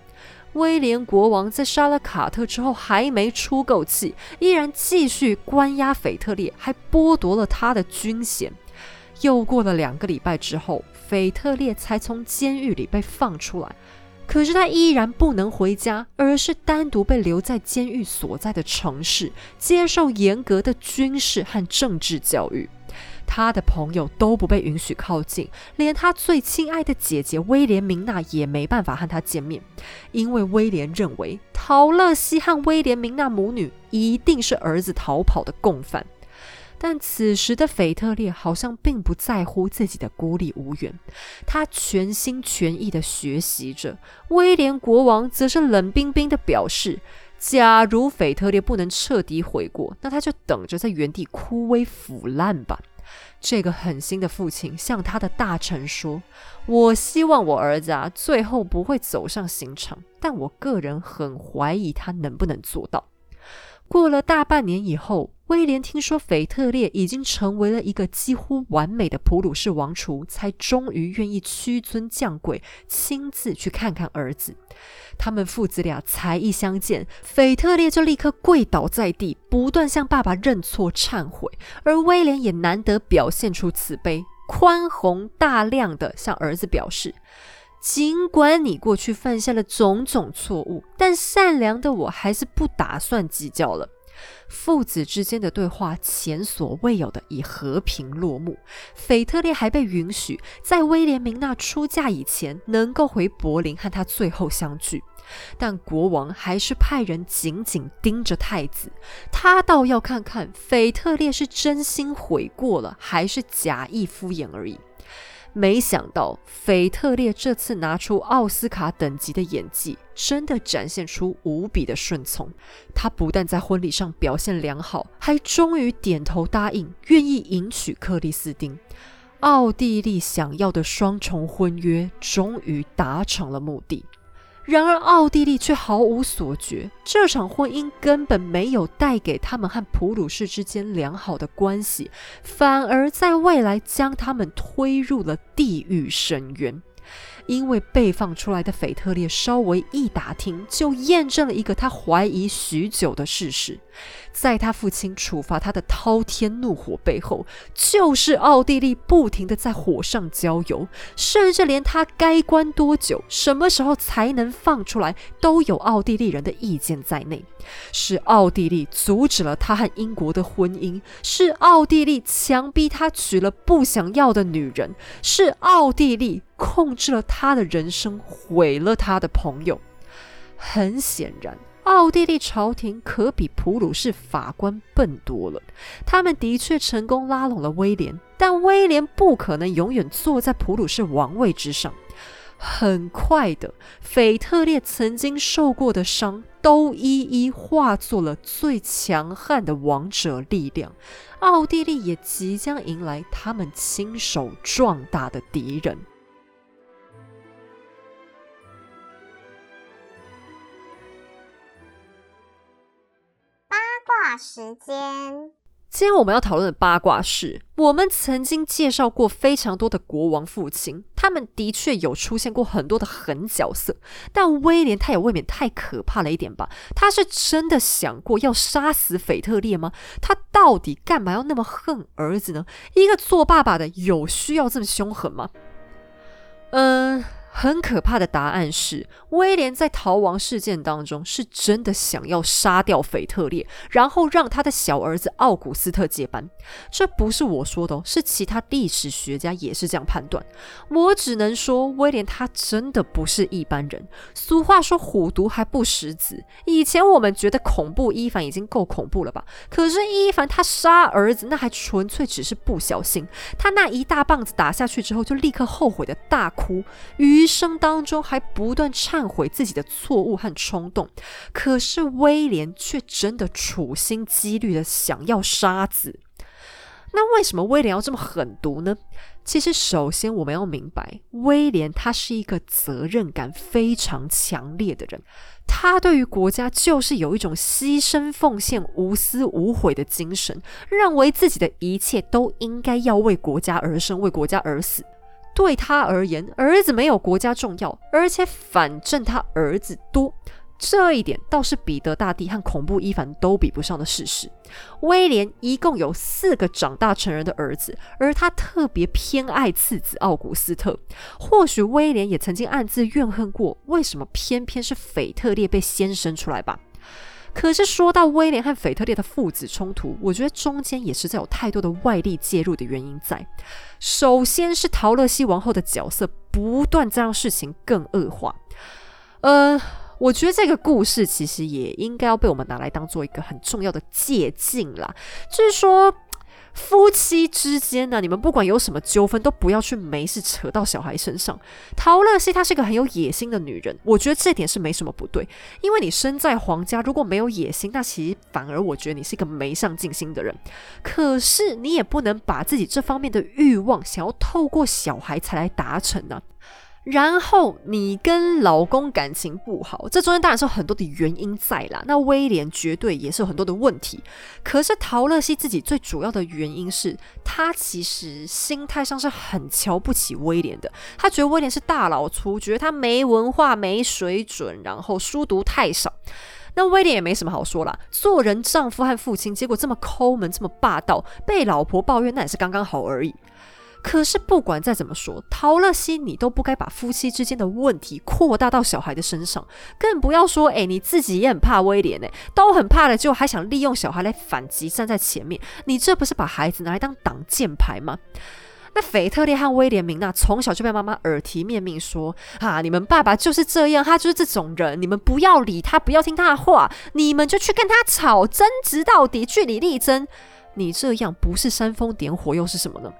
威廉国王在杀了卡特之后还没出够气，依然继续关押腓特烈，还剥夺了他的军衔。又过了两个礼拜之后，腓特烈才从监狱里被放出来。可是他依然不能回家，而是单独被留在监狱所在的城市，接受严格的军事和政治教育。他的朋友都不被允许靠近，连他最亲爱的姐姐威廉明娜也没办法和他见面，因为威廉认为陶乐西和威廉明娜母女一定是儿子逃跑的共犯。但此时的腓特烈好像并不在乎自己的孤立无援，他全心全意的学习着。威廉国王则是冷冰冰的表示：假如腓特烈不能彻底悔过，那他就等着在原地枯萎腐烂吧。这个狠心的父亲向他的大臣说：“我希望我儿子啊，最后不会走上刑场，但我个人很怀疑他能不能做到。”过了大半年以后，威廉听说腓特烈已经成为了一个几乎完美的普鲁士王储，才终于愿意屈尊降贵，亲自去看看儿子。他们父子俩才一相见，腓特烈就立刻跪倒在地，不断向爸爸认错忏悔，而威廉也难得表现出慈悲、宽宏大量的向儿子表示。尽管你过去犯下了种种错误，但善良的我还是不打算计较了。父子之间的对话前所未有的以和平落幕。腓特烈还被允许在威廉明娜出嫁以前能够回柏林和他最后相聚，但国王还是派人紧紧盯着太子。他倒要看看腓特烈是真心悔过了，还是假意敷衍而已。没想到，腓特烈这次拿出奥斯卡等级的演技，真的展现出无比的顺从。他不但在婚礼上表现良好，还终于点头答应，愿意迎娶克里斯汀。奥地利想要的双重婚约，终于达成了目的。然而，奥地利却毫无所觉。这场婚姻根本没有带给他们和普鲁士之间良好的关系，反而在未来将他们推入了地狱深渊。因为被放出来的腓特烈稍微一打听，就验证了一个他怀疑许久的事实：在他父亲处罚他的滔天怒火背后，就是奥地利不停的在火上浇油，甚至连他该关多久、什么时候才能放出来，都有奥地利人的意见在内。是奥地利阻止了他和英国的婚姻，是奥地利强逼他娶了不想要的女人，是奥地利控制了他的人生，毁了他的朋友。很显然，奥地利朝廷可比普鲁士法官笨多了。他们的确成功拉拢了威廉，但威廉不可能永远坐在普鲁士王位之上。很快的，腓特烈曾经受过的伤都一一化作了最强悍的王者力量。奥地利也即将迎来他们亲手壮大的敌人。卦时间。今天我们要讨论的八卦是，我们曾经介绍过非常多的国王父亲，他们的确有出现过很多的狠角色，但威廉他也未免太可怕了一点吧？他是真的想过要杀死腓特烈吗？他到底干嘛要那么恨儿子呢？一个做爸爸的有需要这么凶狠吗？嗯。很可怕的答案是，威廉在逃亡事件当中是真的想要杀掉腓特烈，然后让他的小儿子奥古斯特接班。这不是我说的哦，是其他历史学家也是这样判断。我只能说，威廉他真的不是一般人。俗话说，虎毒还不食子。以前我们觉得恐怖伊凡已经够恐怖了吧？可是伊凡他杀儿子，那还纯粹只是不小心。他那一大棒子打下去之后，就立刻后悔的大哭。于一生当中还不断忏悔自己的错误和冲动，可是威廉却真的处心积虑的想要杀子。那为什么威廉要这么狠毒呢？其实，首先我们要明白，威廉他是一个责任感非常强烈的人，他对于国家就是有一种牺牲奉献、无私无悔的精神，认为自己的一切都应该要为国家而生，为国家而死。对他而言，儿子没有国家重要，而且反正他儿子多。这一点倒是彼得大帝和恐怖伊凡都比不上的事实。威廉一共有四个长大成人的儿子，而他特别偏爱次子奥古斯特。或许威廉也曾经暗自怨恨过，为什么偏偏是腓特烈被先生出来吧？可是说到威廉和腓特烈的父子冲突，我觉得中间也实在有太多的外力介入的原因在。首先是陶乐西王后的角色不断在让事情更恶化。呃。我觉得这个故事其实也应该要被我们拿来当做一个很重要的借鉴啦。就是说，夫妻之间呢，你们不管有什么纠纷，都不要去没事扯到小孩身上。陶乐西她是个很有野心的女人，我觉得这点是没什么不对。因为你身在皇家，如果没有野心，那其实反而我觉得你是一个没上进心的人。可是你也不能把自己这方面的欲望想要透过小孩才来达成呢。然后你跟老公感情不好，这中间当然是有很多的原因在啦。那威廉绝对也是有很多的问题。可是陶乐西自己最主要的原因是他其实心态上是很瞧不起威廉的。他觉得威廉是大老粗，觉得他没文化、没水准，然后书读太少。那威廉也没什么好说啦，做人丈夫和父亲，结果这么抠门、这么霸道，被老婆抱怨那也是刚刚好而已。可是不管再怎么说，陶乐西，你都不该把夫妻之间的问题扩大到小孩的身上，更不要说，哎，你自己也很怕威廉，哎，都很怕了，就还想利用小孩来反击，站在前面，你这不是把孩子拿来当挡箭牌吗？那腓特烈和威廉明娜从小就被妈妈耳提面命说，啊，你们爸爸就是这样，他就是这种人，你们不要理他，不要听他的话，你们就去跟他吵，争执到底，据理力争。你这样不是煽风点火，又是什么呢？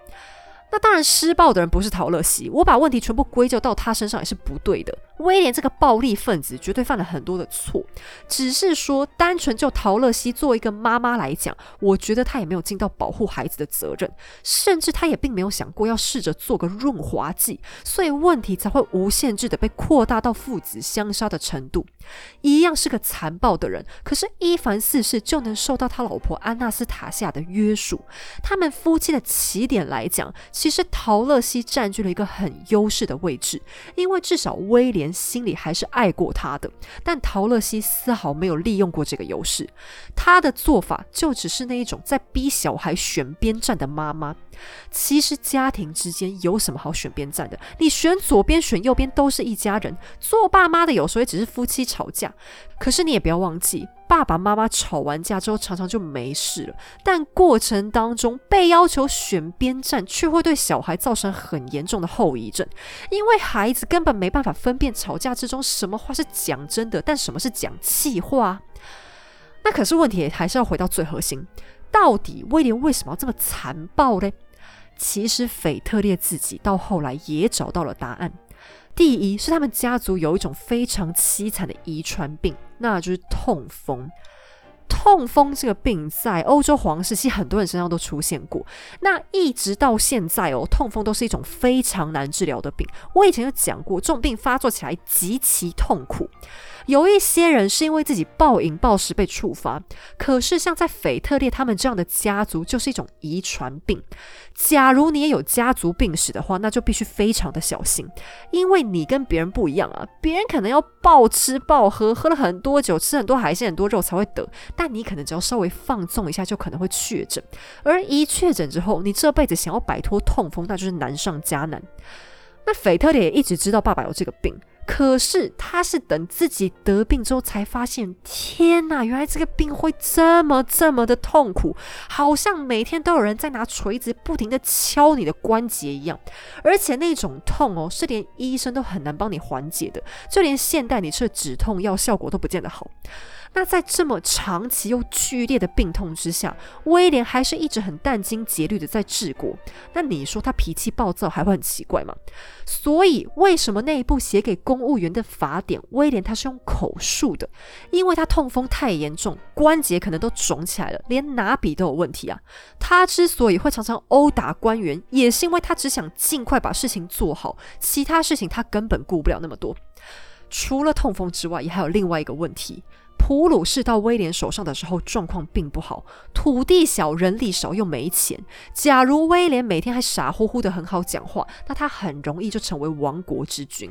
那当然，施暴的人不是陶乐西，我把问题全部归咎到他身上也是不对的。威廉这个暴力分子绝对犯了很多的错，只是说单纯就陶乐西作为一个妈妈来讲，我觉得她也没有尽到保护孩子的责任，甚至她也并没有想过要试着做个润滑剂，所以问题才会无限制的被扩大到父子相杀的程度。一样是个残暴的人，可是伊凡四世就能受到他老婆安娜斯塔夏的约束。他们夫妻的起点来讲，其实陶乐西占据了一个很优势的位置，因为至少威廉心里还是爱过他的。但陶乐西丝毫没有利用过这个优势，他的做法就只是那一种在逼小孩选边站的妈妈。其实家庭之间有什么好选边站的？你选左边选右边都是一家人。做爸妈的有时候也只是夫妻吵架，可是你也不要忘记，爸爸妈妈吵完架之后常常就没事了。但过程当中被要求选边站，却会对小孩造成很严重的后遗症，因为孩子根本没办法分辨吵架之中什么话是讲真的，但什么是讲气话。那可是问题还是要回到最核心，到底威廉为什么要这么残暴嘞？其实腓特烈自己到后来也找到了答案。第一是他们家族有一种非常凄惨的遗传病，那就是痛风。痛风这个病在欧洲皇室其实很多人身上都出现过。那一直到现在哦，痛风都是一种非常难治疗的病。我以前有讲过，这种病发作起来极其痛苦。有一些人是因为自己暴饮暴食被触发，可是像在腓特烈他们这样的家族，就是一种遗传病。假如你也有家族病史的话，那就必须非常的小心，因为你跟别人不一样啊。别人可能要暴吃暴喝，喝了很多酒，吃很多海鲜、很多肉才会得，但你可能只要稍微放纵一下，就可能会确诊。而一确诊之后，你这辈子想要摆脱痛风，那就是难上加难。那腓特烈也一直知道爸爸有这个病。可是他是等自己得病之后才发现，天哪，原来这个病会这么这么的痛苦，好像每天都有人在拿锤子不停的敲你的关节一样，而且那种痛哦，是连医生都很难帮你缓解的，就连现代你吃的止痛药效果都不见得好。那在这么长期又剧烈的病痛之下，威廉还是一直很殚精竭虑的在治国。那你说他脾气暴躁还会很奇怪吗？所以为什么那一部写给公务员的法典，威廉他是用口述的？因为他痛风太严重，关节可能都肿起来了，连拿笔都有问题啊。他之所以会常常殴打官员，也是因为他只想尽快把事情做好，其他事情他根本顾不了那么多。除了痛风之外，也还有另外一个问题。普鲁士到威廉手上的时候，状况并不好，土地小，人力少，又没钱。假如威廉每天还傻乎乎的很好讲话，那他很容易就成为亡国之君。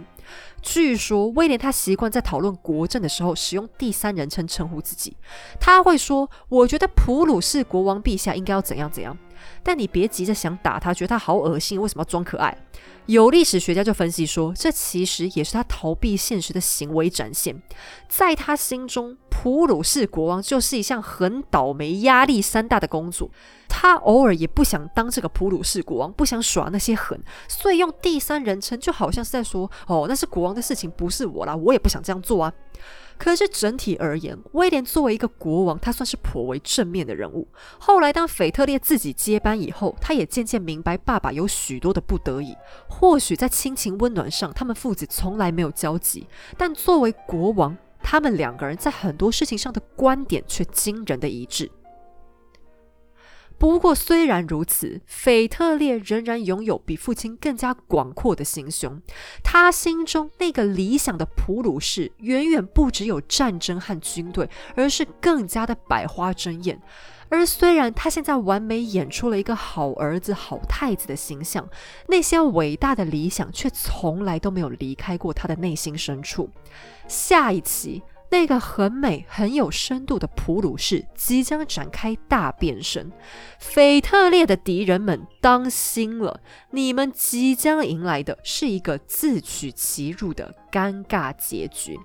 据说威廉他习惯在讨论国政的时候使用第三人称称呼自己，他会说：“我觉得普鲁士国王陛下应该要怎样怎样。”但你别急着想打他，觉得他好恶心，为什么要装可爱？有历史学家就分析说，这其实也是他逃避现实的行为展现。在他心中，普鲁士国王就是一项很倒霉、压力山大的工作。他偶尔也不想当这个普鲁士国王，不想耍那些狠，所以用第三人称，就好像是在说：“哦，那是国王的事情，不是我啦，我也不想这样做啊。”可是整体而言，威廉作为一个国王，他算是颇为正面的人物。后来当腓特烈自己接班以后，他也渐渐明白爸爸有许多的不得已。或许在亲情温暖上，他们父子从来没有交集，但作为国王，他们两个人在很多事情上的观点却惊人的一致。不过，虽然如此，腓特烈仍然拥有比父亲更加广阔的心胸。他心中那个理想的普鲁士，远远不只有战争和军队，而是更加的百花争艳。而虽然他现在完美演出了一个好儿子、好太子的形象，那些伟大的理想却从来都没有离开过他的内心深处。下一期。那个很美、很有深度的普鲁士即将展开大变身，腓特烈的敌人们当心了，你们即将迎来的是一个自取其辱的尴尬结局。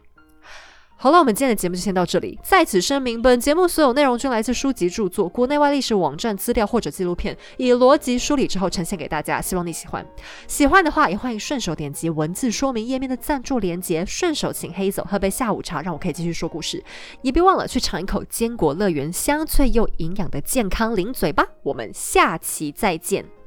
好了，我们今天的节目就先到这里。在此声明，本节目所有内容均来自书籍著作、国内外历史网站资料或者纪录片，以逻辑梳理之后呈现给大家。希望你喜欢。喜欢的话，也欢迎顺手点击文字说明页面的赞助连结，顺手请黑走喝杯下午茶，让我可以继续说故事。也别忘了去尝一口坚果乐园香脆又营养的健康零嘴吧。我们下期再见。